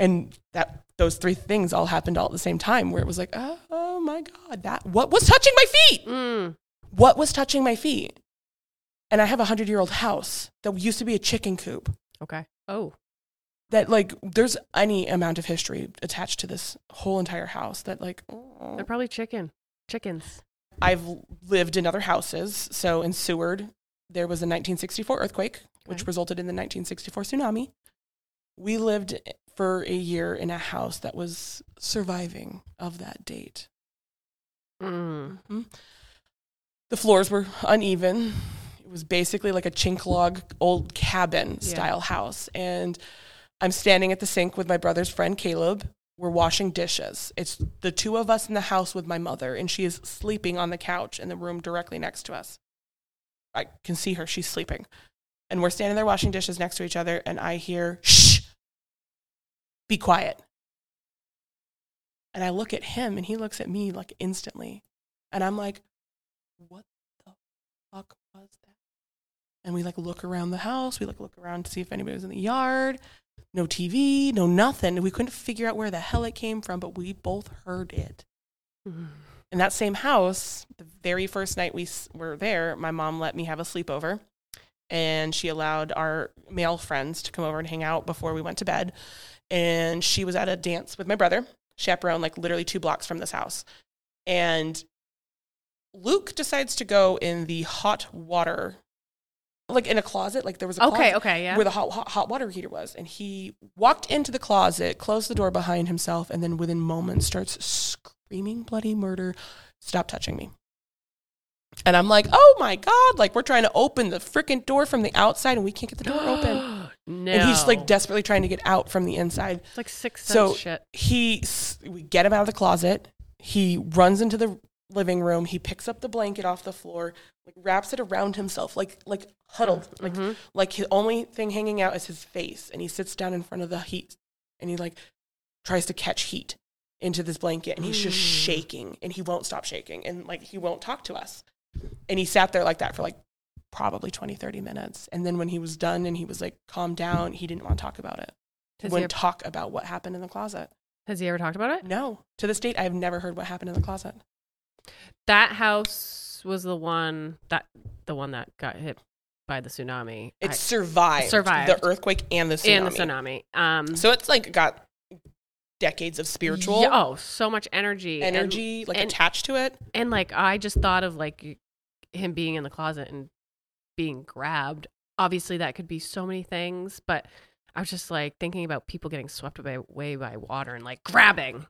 And that those three things all happened all at the same time, where it was like, oh, oh my God, that what was touching my feet? Mm. what was touching my feet? And I have a hundred year old house that used to be a chicken coop. Okay. Oh. That like there's any amount of history attached to this whole entire house that like oh. They're probably chicken. Chickens. I've lived in other houses. So in Seward, there was a 1964 earthquake, which resulted in the 1964 tsunami. We lived for a year in a house that was surviving of that date. Mm. Mhm. The floors were uneven. It was basically like a chink log old cabin Yeah. style house. And I'm standing at the sink with my brother's friend Caleb. We're washing dishes. It's the two of us in the house with my mother, and she is sleeping on the couch in the room directly next to us. I can see her, she's sleeping. And we're standing there washing dishes next to each other, and I hear, shh, be quiet. And I look at him, and he looks at me like instantly. And I'm like, what the fuck was that? And we like look around the house. We like look around to see if anybody was in the yard. No TV, no nothing. We couldn't figure out where the hell it came from, but we both heard it. Mm. *sighs* In that same house, the very first night we were there, my mom let me have a sleepover. And she allowed our male friends to come over and hang out before we went to bed. And she was at a dance with my brother, chaperone, like literally two blocks from this house. And Luke decides to go in the hot water, like in a closet. Like there was a Okay. closet Okay. Yeah. where the hot, hot, hot water heater was. And he walked into the closet, closed the door behind himself, and then within moments starts screaming bloody murder. Stop touching me. And I'm like, oh my God, like we're trying to open the freaking door from the outside and we can't get the door open. No. And he's like desperately trying to get out from the inside. It's like six So- shit. He, we get him out of the closet. He runs into the living room. He picks up the blanket off the floor, like wraps it around himself, like, like huddled, like Mhm. like the only thing hanging out is his face and he sits down in front of the heat and he like tries to catch heat into this blanket and he's just Mm. shaking and he won't stop shaking and like he won't talk to us and he sat there like that for like probably 20 30 minutes and then when he was done and he was like calmed down he didn't want to talk about it he Has he, wouldn't ever, talk about what happened in the closet has he ever talked about it? no to this date i've never heard what happened in the closet That house was the one that the one that got hit by the tsunami. it I- survived, survived. the earthquake and the tsunami and the tsunami. Um, so it's like got decades of spiritual yeah, oh, so much energy. and- energy like and- attached to it and like I just thought of like him being in the closet and being grabbed. Obviously, that could be so many things, but I was just like thinking about people getting swept away, by water and like grabbing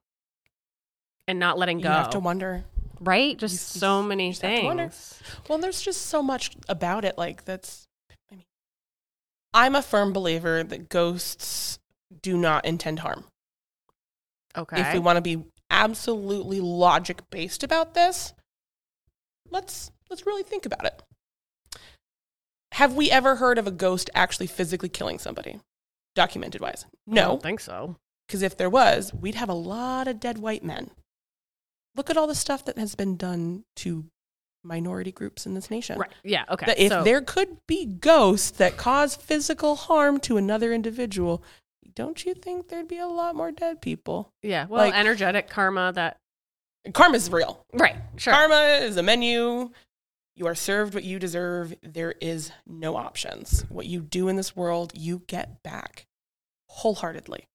and not letting go. you have to wonder right? Just you- so many just have to wonder. things. Well, there's just so much about it. Like that's, I mean, I'm a firm believer that ghosts do not intend harm. Okay. If we want to be absolutely logic based about this, let's let's really think about it. Have we ever heard of a ghost actually physically killing somebody, documented wise? I No, don't think so. because if there was, we'd have a lot of dead white men. Look at all the stuff that has been done to minority groups in this nation. Right. Yeah. Okay. That if so, there could be ghosts that cause physical harm to another individual, don't you think there'd be a lot more dead people? yeah. Well, like- energetic karma. That. Karma's real. Right. Sure. Karma is a menu. You are served what you deserve. There is no options. What you do in this world, you get back wholeheartedly.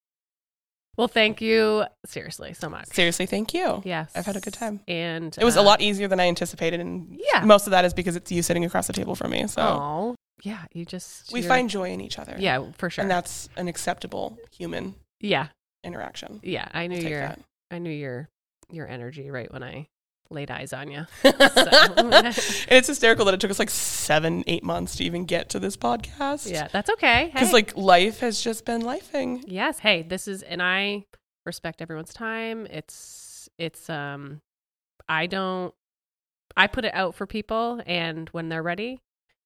Well, thank you seriously so much. Seriously, thank you. Yes. I've had a good time. And It was a uh, lot easier than I anticipated, and Yeah. most of that is because it's you sitting across the table from me. So Oh. Yeah. You just. we find joy in each other. Yeah, for sure. and that's an acceptable human yeah. interaction. Yeah. I knew your. that. I knew your your energy right when I laid eyes on you. *laughs* *laughs* and it's hysterical that it took us like seven, eight months to even get to this podcast. Yeah, that's okay. Because Hey. like life has just been lifing. yes, hey, this is and I respect everyone's time. It's it's um I don't I put it out for people and when they're ready,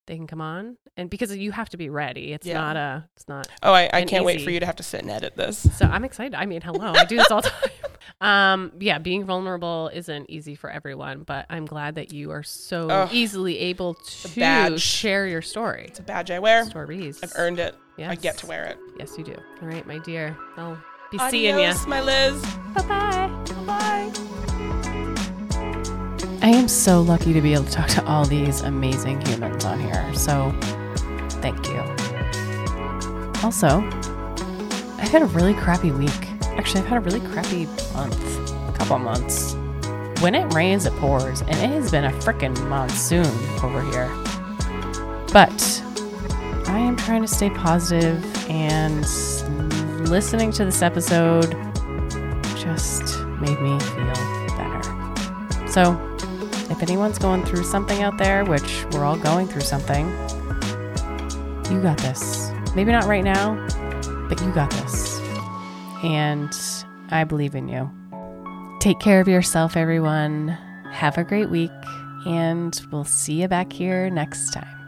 they can come on. And because you have to be ready. It's Yeah. not a it's not Oh, I, I can't wait for you to have to sit and edit this. so I'm excited. I mean, hello. I do this all the *laughs* time. Um, yeah, being vulnerable isn't easy for everyone, but I'm glad that you are so Ugh. easily able to share your story. It's a badge I wear. Stories. I've earned it. Yes. I get to wear it. Yes, you do. All right, my dear. I'll be seeing you. Adios, my Liz. Bye bye. Bye. I am so lucky to be able to talk to all these amazing humans on here. So, thank you. Also, I've had a really crappy week. Actually, I've had a really crappy month, a couple months. When it rains, it pours, and it has been a freaking monsoon over here. But I am trying to stay positive, and listening to this episode just made me feel better. So, if anyone's going through something out there, which we're all going through something, you got this. Maybe not right now, but you got this. And I believe in you. Take care of yourself, everyone. Have a great week, and we'll see you back here next time.